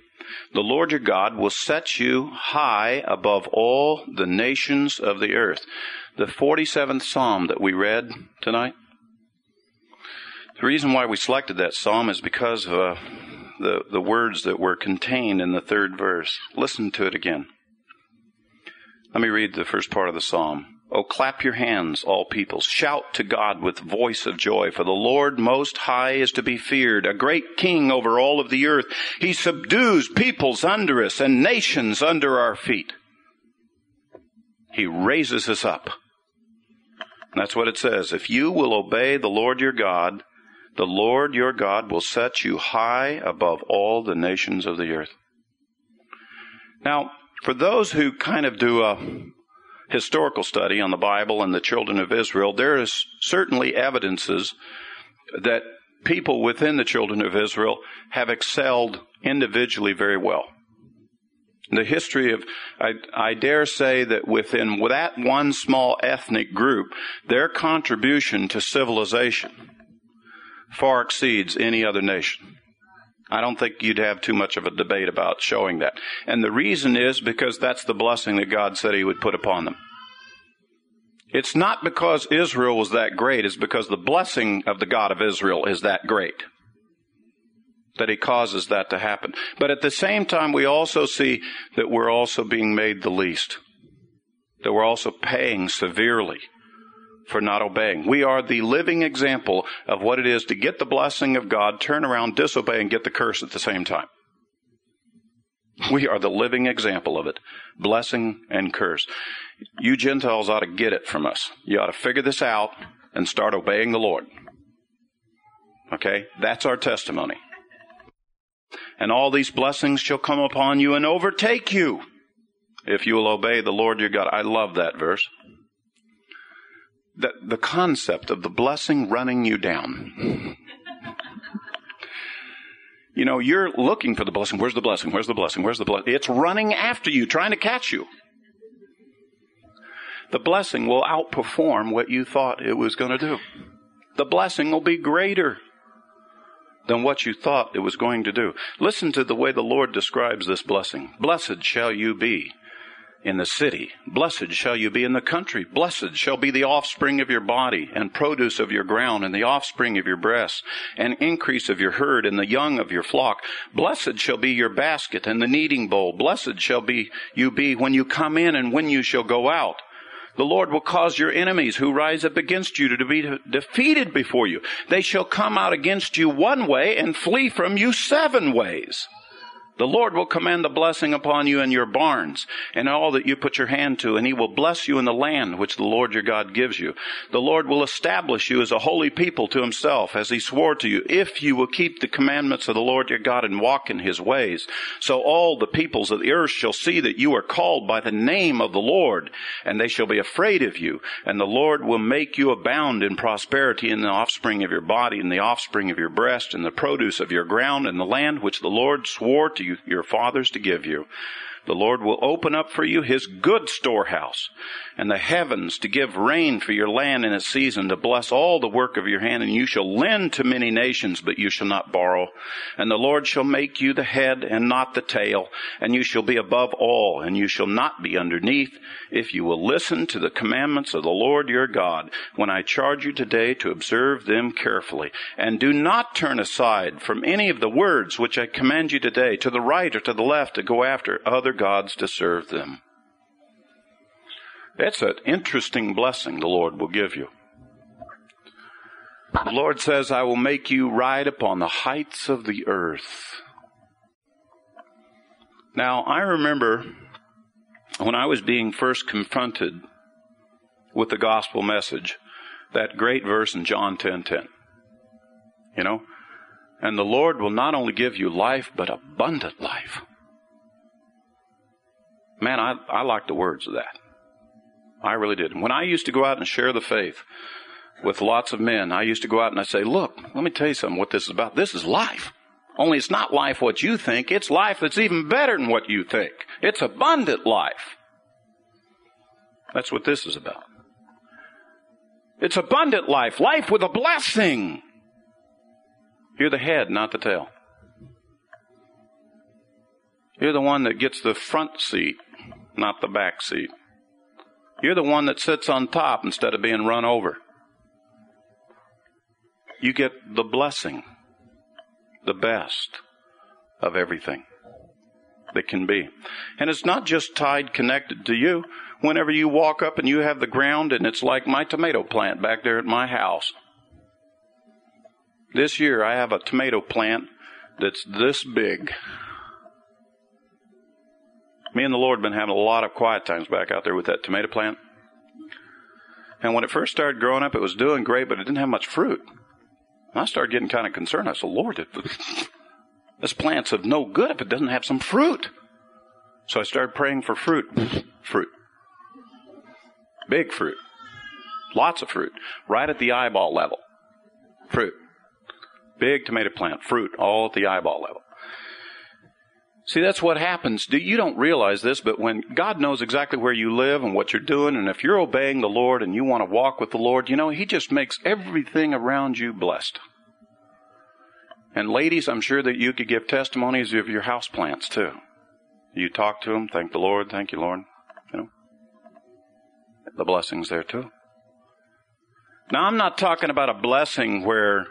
Speaker 2: the Lord your God will set you high above all the nations of the earth. The 47th Psalm that we read tonight. The reason why we selected that Psalm is because of uh, the, the words that were contained in the third verse. Listen to it again. Let me read the first part of the Psalm. Oh, clap your hands, all peoples. Shout to God with voice of joy, for the Lord most high is to be feared, a great king over all of the earth. He subdues peoples under us and nations under our feet. He raises us up. That's what it says. If you will obey the Lord your God, the Lord your God will set you high above all the nations of the earth. Now, for those who kind of do a historical study on the Bible and the children of Israel, there is certainly evidences that people within the children of Israel have excelled individually very well. The history of, I, I, dare say that within that one small ethnic group, their contribution to civilization far exceeds any other nation. I don't think you'd have too much of a debate about showing that. And the reason is because that's the blessing that God said He would put upon them. It's not because Israel was that great, it's because the blessing of the God of Israel is that great that He causes that to happen. But at the same time, we also see that we're also being made the least, that we're also paying severely for not obeying. We are the living example of what it is to get the blessing of God, turn around, disobey, and get the curse at the same time. We are the living example of it. Blessing and curse. You Gentiles ought to get it from us. You ought to figure this out and start obeying the Lord. Okay? That's our testimony. And all these blessings shall come upon you and overtake you if you will obey the Lord your God. I love that verse the, the concept of the blessing running you down. you know, you're looking for the blessing. Where's the blessing? Where's the blessing? Where's the blessing? It's running after you, trying to catch you. The blessing will outperform what you thought it was going to do. The blessing will be greater than what you thought it was going to do. Listen to the way the Lord describes this blessing. Blessed shall you be in the city. Blessed shall you be in the country. Blessed shall be the offspring of your body, and produce of your ground, and the offspring of your breasts, and increase of your herd, and the young of your flock. Blessed shall be your basket, and the kneading bowl. Blessed shall be you be when you come in, and when you shall go out. The Lord will cause your enemies who rise up against you to be defeated before you. They shall come out against you one way and flee from you seven ways. The Lord will command the blessing upon you and your barns and all that you put your hand to, and he will bless you in the land which the Lord your God gives you. The Lord will establish you as a holy people to himself, as he swore to you, if you will keep the commandments of the Lord your God and walk in his ways. So all the peoples of the earth shall see that you are called by the name of the Lord, and they shall be afraid of you. And the Lord will make you abound in prosperity in the offspring of your body, and the offspring of your breast, and the produce of your ground, and the land which the Lord swore to you you, your fathers to give you. The Lord will open up for you his good storehouse and the heavens to give rain for your land in its season, to bless all the work of your hand, and you shall lend to many nations, but you shall not borrow. And the Lord shall make you the head and not the tail, and you shall be above all, and you shall not be underneath, if you will listen to the commandments of the Lord your God, when I charge you today to observe them carefully. And do not turn aside from any of the words which I command you today, to the right or to the left, to go after other gods to serve them. It's an interesting blessing the Lord will give you. The Lord says, I will make you ride upon the heights of the earth. Now, I remember when I was being first confronted with the gospel message, that great verse in John 10:10. 10, 10, you know, and the Lord will not only give you life, but abundant life. Man, I, I like the words of that. I really did. When I used to go out and share the faith with lots of men, I used to go out and I say, look, let me tell you something what this is about. This is life. Only it's not life what you think. It's life that's even better than what you think. It's abundant life. That's what this is about. It's abundant life. Life with a blessing. You're the head, not the tail. You're the one that gets the front seat, not the back seat. You're the one that sits on top instead of being run over. You get the blessing, the best of everything that can be. And it's not just tied, connected to you. Whenever you walk up and you have the ground, and it's like my tomato plant back there at my house. This year I have a tomato plant that's this big. Me and the Lord have been having a lot of quiet times back out there with that tomato plant. And when it first started growing up, it was doing great, but it didn't have much fruit. And I started getting kind of concerned. I said, Lord, this plant's of no good if it doesn't have some fruit. So I started praying for fruit. fruit. Big fruit. Lots of fruit. Right at the eyeball level. Fruit. Big tomato plant, fruit, all at the eyeball level. See, that's what happens. You don't realize this, but when God knows exactly where you live and what you're doing, and if you're obeying the Lord and you want to walk with the Lord, you know, He just makes everything around you blessed. And ladies, I'm sure that you could give testimonies of your house plants too. You talk to them, thank the Lord, thank you, Lord. You know, the blessings there too. Now, I'm not talking about a blessing where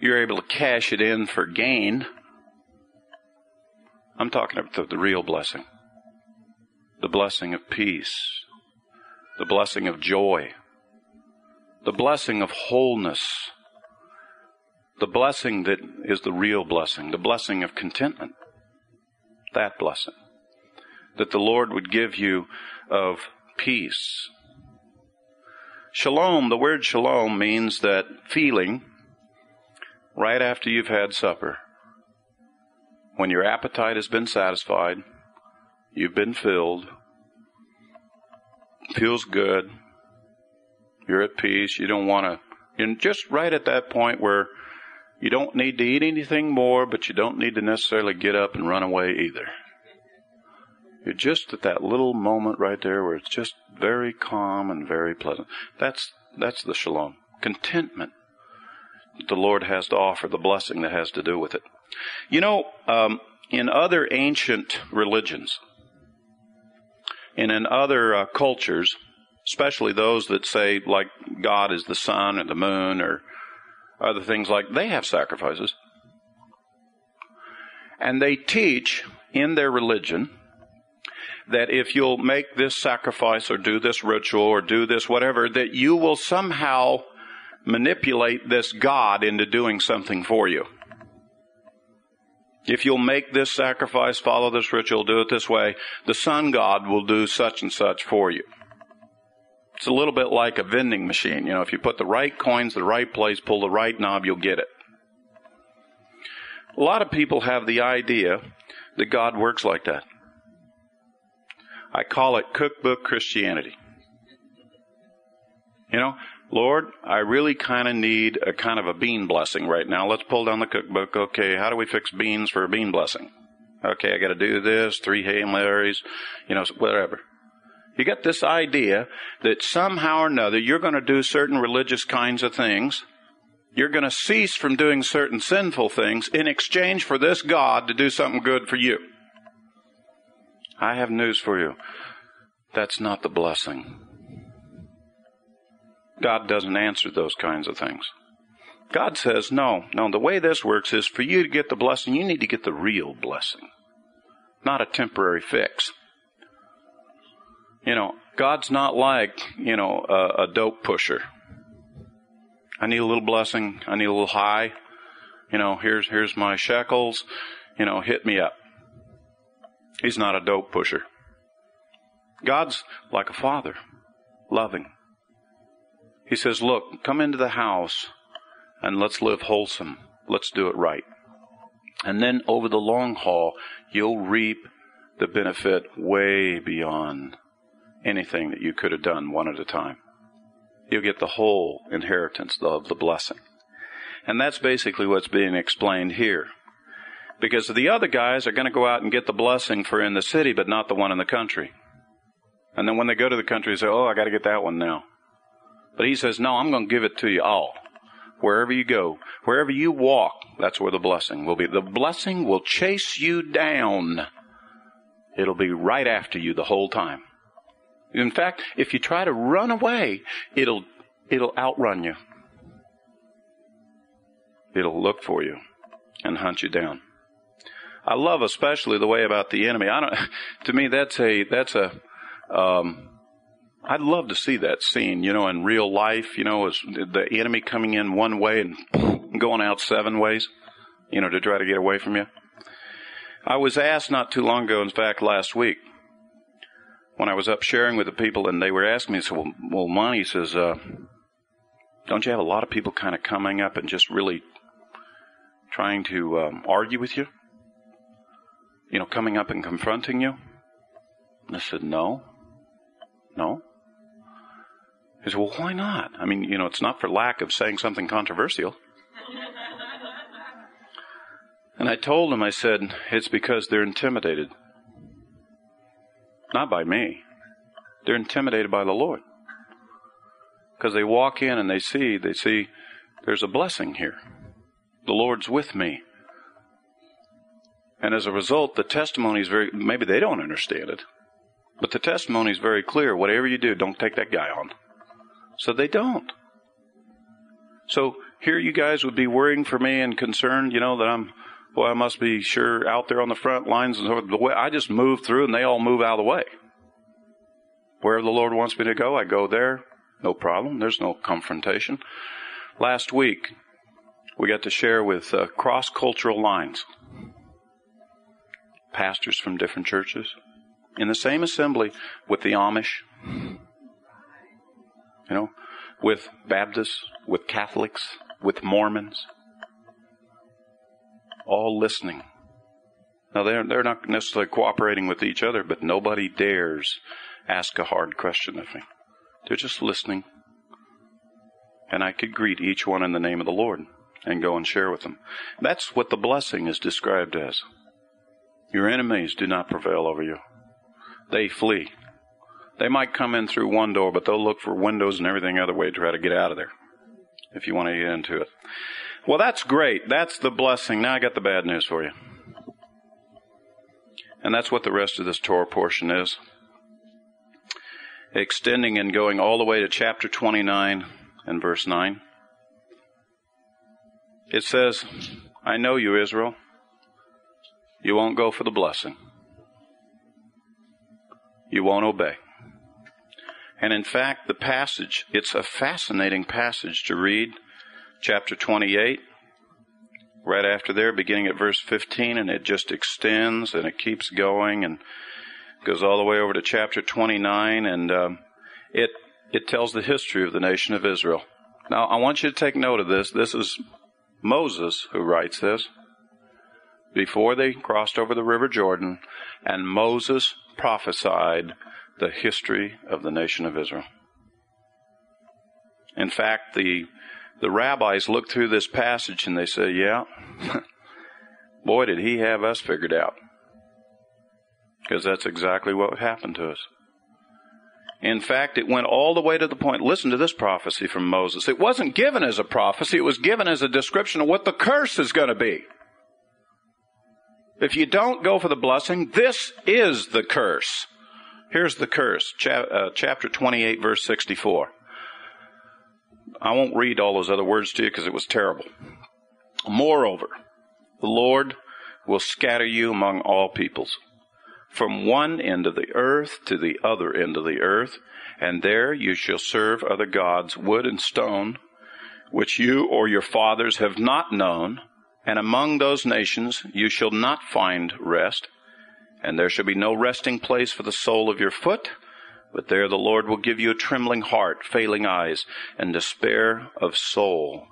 Speaker 2: you're able to cash it in for gain. I'm talking about the, the real blessing. The blessing of peace. The blessing of joy. The blessing of wholeness. The blessing that is the real blessing. The blessing of contentment. That blessing. That the Lord would give you of peace. Shalom, the word shalom means that feeling right after you've had supper. When your appetite has been satisfied, you've been filled, feels good, you're at peace, you don't want to, you're just right at that point where you don't need to eat anything more, but you don't need to necessarily get up and run away either. You're just at that little moment right there where it's just very calm and very pleasant. That's, that's the shalom. Contentment the Lord has to offer, the blessing that has to do with it. You know, um, in other ancient religions, and in other uh, cultures, especially those that say like God is the sun or the moon or other things like, they have sacrifices. And they teach in their religion that if you'll make this sacrifice or do this ritual or do this whatever, that you will somehow manipulate this God into doing something for you. If you'll make this sacrifice, follow this ritual, do it this way, the sun god will do such and such for you. It's a little bit like a vending machine. You know, if you put the right coins in the right place, pull the right knob, you'll get it. A lot of people have the idea that God works like that. I call it cookbook Christianity. You know, Lord, I really kind of need a kind of a bean blessing right now. Let's pull down the cookbook. Okay, how do we fix beans for a bean blessing? Okay, I got to do this, three Hail Marys, you know, whatever. You get this idea that somehow or another you're going to do certain religious kinds of things. You're going to cease from doing certain sinful things in exchange for this God to do something good for you. I have news for you. That's not the blessing. God doesn't answer those kinds of things. God says, no, no, the way this works is for you to get the blessing, you need to get the real blessing, not a temporary fix. You know, God's not like, you know, a, a dope pusher. I need a little blessing. I need a little high. You know, here's, here's my shekels. You know, hit me up. He's not a dope pusher. God's like a father, loving. He says, Look, come into the house and let's live wholesome. Let's do it right. And then over the long haul, you'll reap the benefit way beyond anything that you could have done one at a time. You'll get the whole inheritance of the blessing. And that's basically what's being explained here. Because the other guys are going to go out and get the blessing for in the city, but not the one in the country. And then when they go to the country, they say, Oh, I got to get that one now. But he says, No, I'm going to give it to you all. Wherever you go, wherever you walk, that's where the blessing will be. The blessing will chase you down. It'll be right after you the whole time. In fact, if you try to run away, it'll, it'll outrun you. It'll look for you and hunt you down. I love especially the way about the enemy. I don't, to me, that's a, that's a, um, I'd love to see that scene, you know, in real life, you know, as the enemy coming in one way and going out seven ways, you know, to try to get away from you. I was asked not too long ago, in fact, last week, when I was up sharing with the people, and they were asking me, so, well, well Monte says, uh, don't you have a lot of people kind of coming up and just really trying to um, argue with you? You know, coming up and confronting you? And I said, no. No. He said, well, why not? I mean, you know, it's not for lack of saying something controversial. and I told him, I said, it's because they're intimidated. Not by me. They're intimidated by the Lord. Because they walk in and they see, they see there's a blessing here. The Lord's with me. And as a result, the testimony is very, maybe they don't understand it, but the testimony is very clear. Whatever you do, don't take that guy on. So they don't. So here you guys would be worrying for me and concerned, you know, that I'm Boy, I must be sure out there on the front lines and the way I just move through and they all move out of the way. Wherever the Lord wants me to go, I go there. No problem. There's no confrontation. Last week, we got to share with uh, cross cultural lines. Pastors from different churches in the same assembly with the Amish, you know, with Baptists, with Catholics, with Mormons, all listening. Now they're they're not necessarily cooperating with each other, but nobody dares ask a hard question of me. They're just listening. And I could greet each one in the name of the Lord and go and share with them. That's what the blessing is described as. Your enemies do not prevail over you. They flee. They might come in through one door, but they'll look for windows and everything other way to try to get out of there. If you want to get into it. Well, that's great. That's the blessing. Now I got the bad news for you. And that's what the rest of this Torah portion is. Extending and going all the way to chapter 29 and verse 9. It says, I know you, Israel. You won't go for the blessing. You won't obey. And in fact, the passage, it's a fascinating passage to read chapter 28, right after there, beginning at verse 15, and it just extends and it keeps going and goes all the way over to chapter 29, and um, it it tells the history of the nation of Israel. Now, I want you to take note of this. This is Moses who writes this before they crossed over the river Jordan, and Moses prophesied the history of the nation of Israel. In fact, the the rabbis look through this passage and they say, yeah, boy, did he have us figured out. Because that's exactly what happened to us. In fact, it went all the way to the point. Listen to this prophecy from Moses. It wasn't given as a prophecy, it was given as a description of what the curse is going to be. If you don't go for the blessing, this is the curse. Here's the curse, uh, chapter 28, verse 64. I won't read all those other words to you because it was terrible. Moreover, the Lord will scatter you among all peoples, from one end of the earth to the other end of the earth, and there you shall serve other gods, wood and stone, which you or your fathers have not known, and among those nations you shall not find rest, and there shall be no resting place for the sole of your foot, But there the Lord will give you a trembling heart, failing eyes, and despair of soul.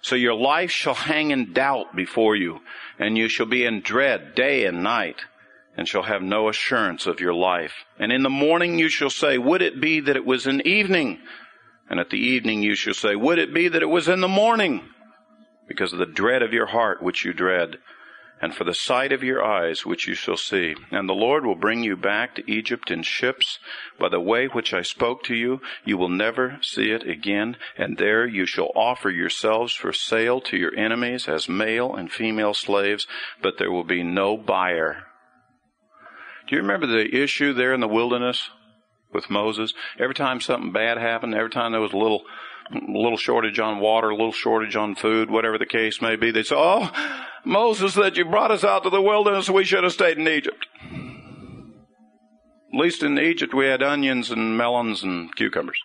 Speaker 2: So your life shall hang in doubt before you, and you shall be in dread day and night, and shall have no assurance of your life. And in the morning you shall say, Would it be that it was in evening? And at the evening you shall say, Would it be that it was in the morning? Because of the dread of your heart which you dread and for the sight of your eyes which you shall see. And the Lord will bring you back to Egypt in ships by the way which I spoke to you. You will never see it again. And there you shall offer yourselves for sale to your enemies as male and female slaves, but there will be no buyer. Do you remember the issue there in the wilderness with Moses? Every time something bad happened, every time there was a little a little shortage on water, a little shortage on food, whatever the case may be. They say, oh, Moses said you brought us out to the wilderness, we should have stayed in Egypt. At least in Egypt we had onions and melons and cucumbers.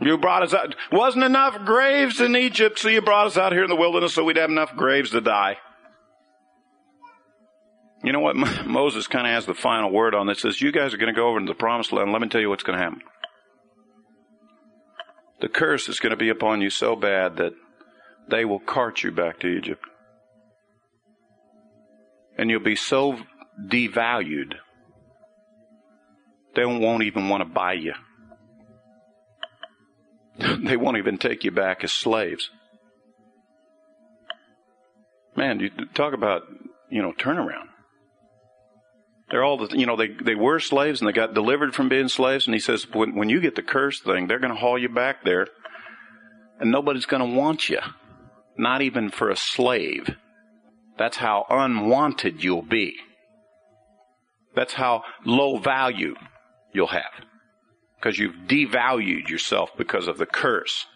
Speaker 2: You brought us out. Wasn't enough graves in Egypt, so you brought us out here in the wilderness so we'd have enough graves to die. You know what? Moses kind of has the final word on this. Says, you guys are going to go over to the promised land. Let me tell you what's going to happen. The curse is going to be upon you so bad that they will cart you back to Egypt. And you'll be so devalued, they won't even want to buy you. they won't even take you back as slaves. Man, you talk about, you know, turnaround. They're all the, you know, they, they were slaves and they got delivered from being slaves. And he says, when, when you get the curse thing, they're going to haul you back there and nobody's going to want you not even for a slave. That's how unwanted you'll be. That's how low value you'll have. Because you've devalued yourself because of the curse.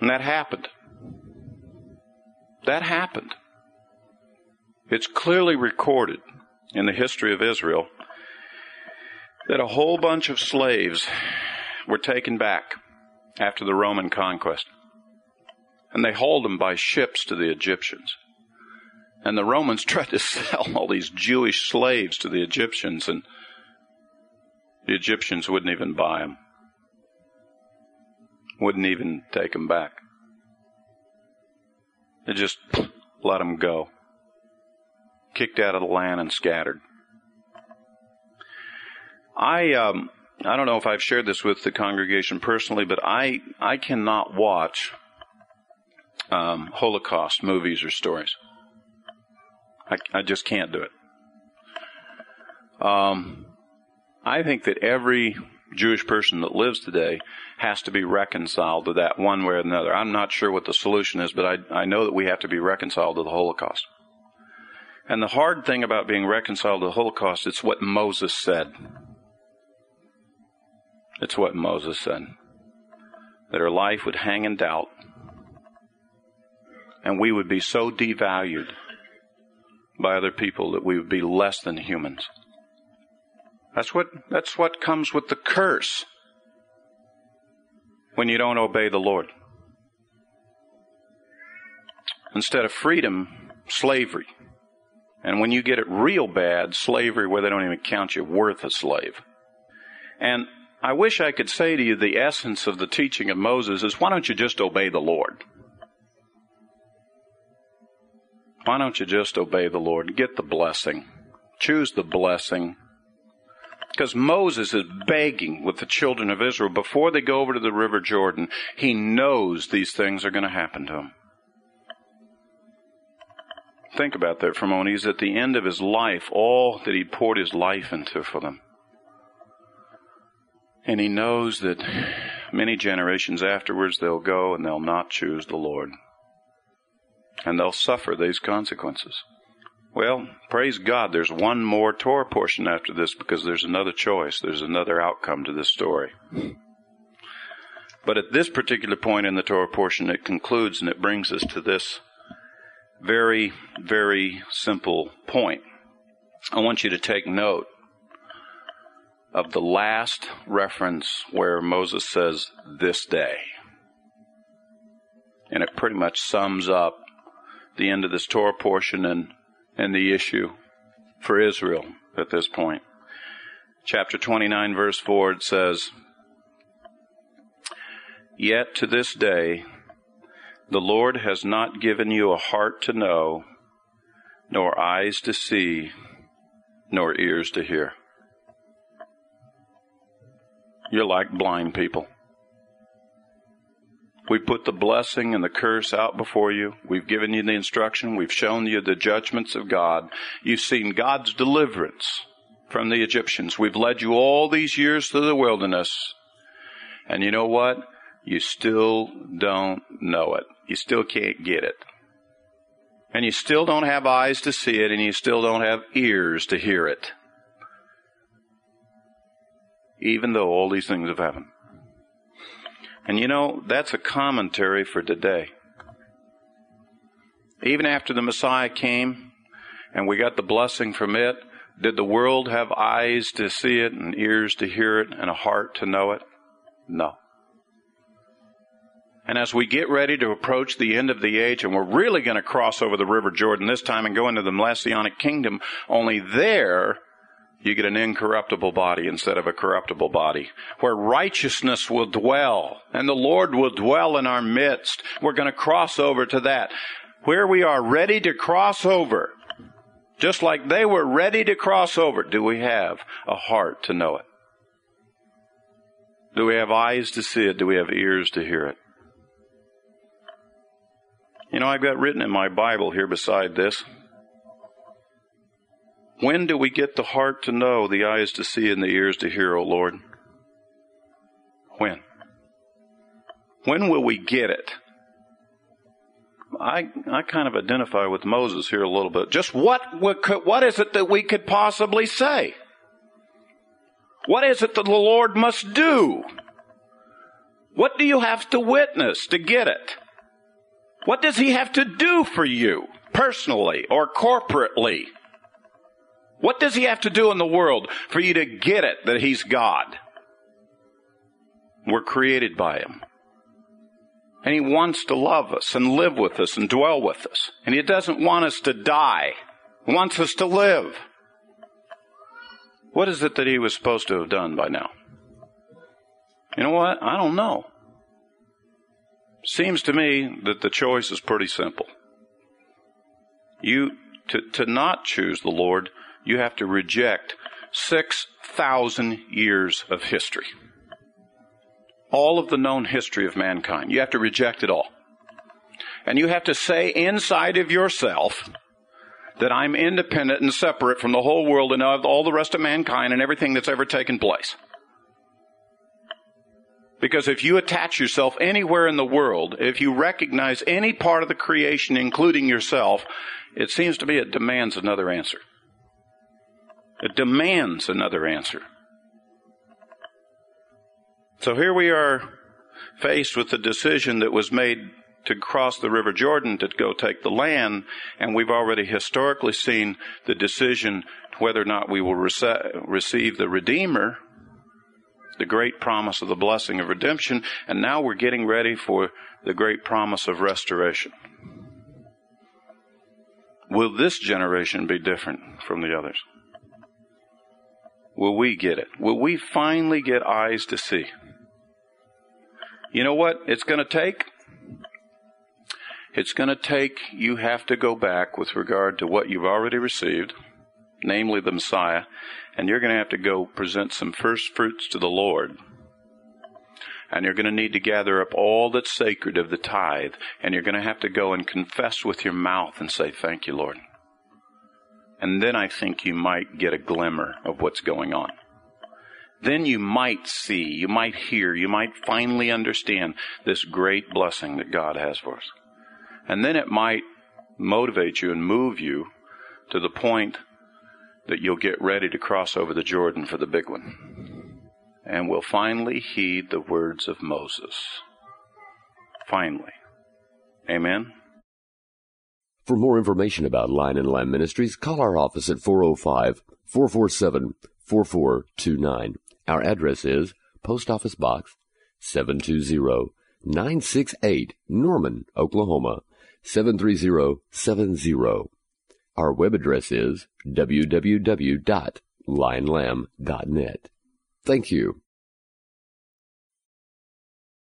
Speaker 2: And that happened. That happened. It's clearly recorded in the history of Israel that a whole bunch of slaves were taken back after the Roman conquest and they hauled them by ships to the Egyptians. And the Romans tried to sell all these Jewish slaves to the Egyptians, and the Egyptians wouldn't even buy them, wouldn't even take them back. They just let them go, kicked out of the land and scattered. I um, I don't know if I've shared this with the congregation personally, but I I cannot watch um, Holocaust movies or stories. I, I just can't do it. Um, I think that every Jewish person that lives today has to be reconciled to that one way or another. I'm not sure what the solution is, but I, I know that we have to be reconciled to the Holocaust. And the hard thing about being reconciled to the Holocaust, it's what Moses said. It's what Moses said. That her life would hang in doubt and we would be so devalued by other people that we would be less than humans. That's what, that's what comes with the curse when you don't obey the Lord. Instead of freedom, slavery. And when you get it real bad, slavery where they don't even count you worth a slave. And I wish I could say to you the essence of the teaching of Moses is why don't you just obey the Lord? Why don't you just obey the Lord? Get the blessing. Choose the blessing. Because Moses is begging with the children of Israel before they go over to the River Jordan. He knows these things are going to happen to him. Think about that for a moment. He's at the end of his life, all that he poured his life into for them. And he knows that many generations afterwards they'll go and they'll not choose the Lord and they'll suffer these consequences. Well, praise God, there's one more Torah portion after this because there's another choice, there's another outcome to this story. But at this particular point in the Torah portion, it concludes and it brings us to this very, very simple point. I want you to take note of the last reference where Moses says, this day. And it pretty much sums up the end of this Torah portion and, and the issue for Israel at this point. chapter 29, verse 4, it says, Yet to this day, the Lord has not given you a heart to know, nor eyes to see, nor ears to hear. You're like blind people. We put the blessing and the curse out before you. We've given you the instruction. We've shown you the judgments of God. You've seen God's deliverance from the Egyptians. We've led you all these years through the wilderness. And you know what? You still don't know it. You still can't get it. And you still don't have eyes to see it, and you still don't have ears to hear it. Even though all these things have happened. And you know, that's a commentary for today. Even after the Messiah came and we got the blessing from it, did the world have eyes to see it and ears to hear it and a heart to know it? No. And as we get ready to approach the end of the age, and we're really going to cross over the River Jordan this time and go into the Messianic kingdom, only there you get an incorruptible body instead of a corruptible body, where righteousness will dwell and the Lord will dwell in our midst. We're going to cross over to that. Where we are ready to cross over, just like they were ready to cross over, do we have a heart to know it? Do we have eyes to see it? Do we have ears to hear it? You know, I've got written in my Bible here beside this when do we get the heart to know, the eyes to see, and the ears to hear, O Lord? When? When will we get it? I, I kind of identify with Moses here a little bit. Just what, what is it that we could possibly say? What is it that the Lord must do? What do you have to witness to get it? What does He have to do for you, personally or corporately? What does he have to do in the world for you to get it that he's God? We're created by him. And he wants to love us and live with us and dwell with us. And he doesn't want us to die. He wants us to live. What is it that he was supposed to have done by now? You know what? I don't know. Seems to me that the choice is pretty simple. You to, to not choose the Lord you have to reject 6,000 years of history. All of the known history of mankind. You have to reject it all. And you have to say inside of yourself that I'm independent and separate from the whole world and of all the rest of mankind and everything that's ever taken place. Because if you attach yourself anywhere in the world, if you recognize any part of the creation, including yourself, it seems to me it demands another answer. It demands another answer. So here we are faced with the decision that was made to cross the River Jordan to go take the land, and we've already historically seen the decision whether or not we will rece- receive the Redeemer, the great promise of the blessing of redemption, and now we're getting ready for the great promise of restoration. Will this generation be different from the others? Will we get it? Will we finally get eyes to see? You know what it's going to take? It's going to take, you have to go back with regard to what you've already received, namely the Messiah, and you're going to have to go present some first fruits to the Lord. And you're going to need to gather up all that's sacred of the tithe, and you're going to have to go and confess with your mouth and say, Thank you, Lord. And then I think you might get a glimmer of what's going on. Then you might see, you might hear, you might finally understand this great blessing that God has for us. And then it might motivate you and move you to the point that you'll get ready to cross over the Jordan for the big one. And will finally heed the words of Moses. Finally. Amen.
Speaker 1: For more information about Lion and Lamb Ministries, call our office at 405 447 4429. Our address is Post Office Box 720 968 Norman, Oklahoma 73070. Our web address is www.lnm.org. lionlamb.net. Thank you.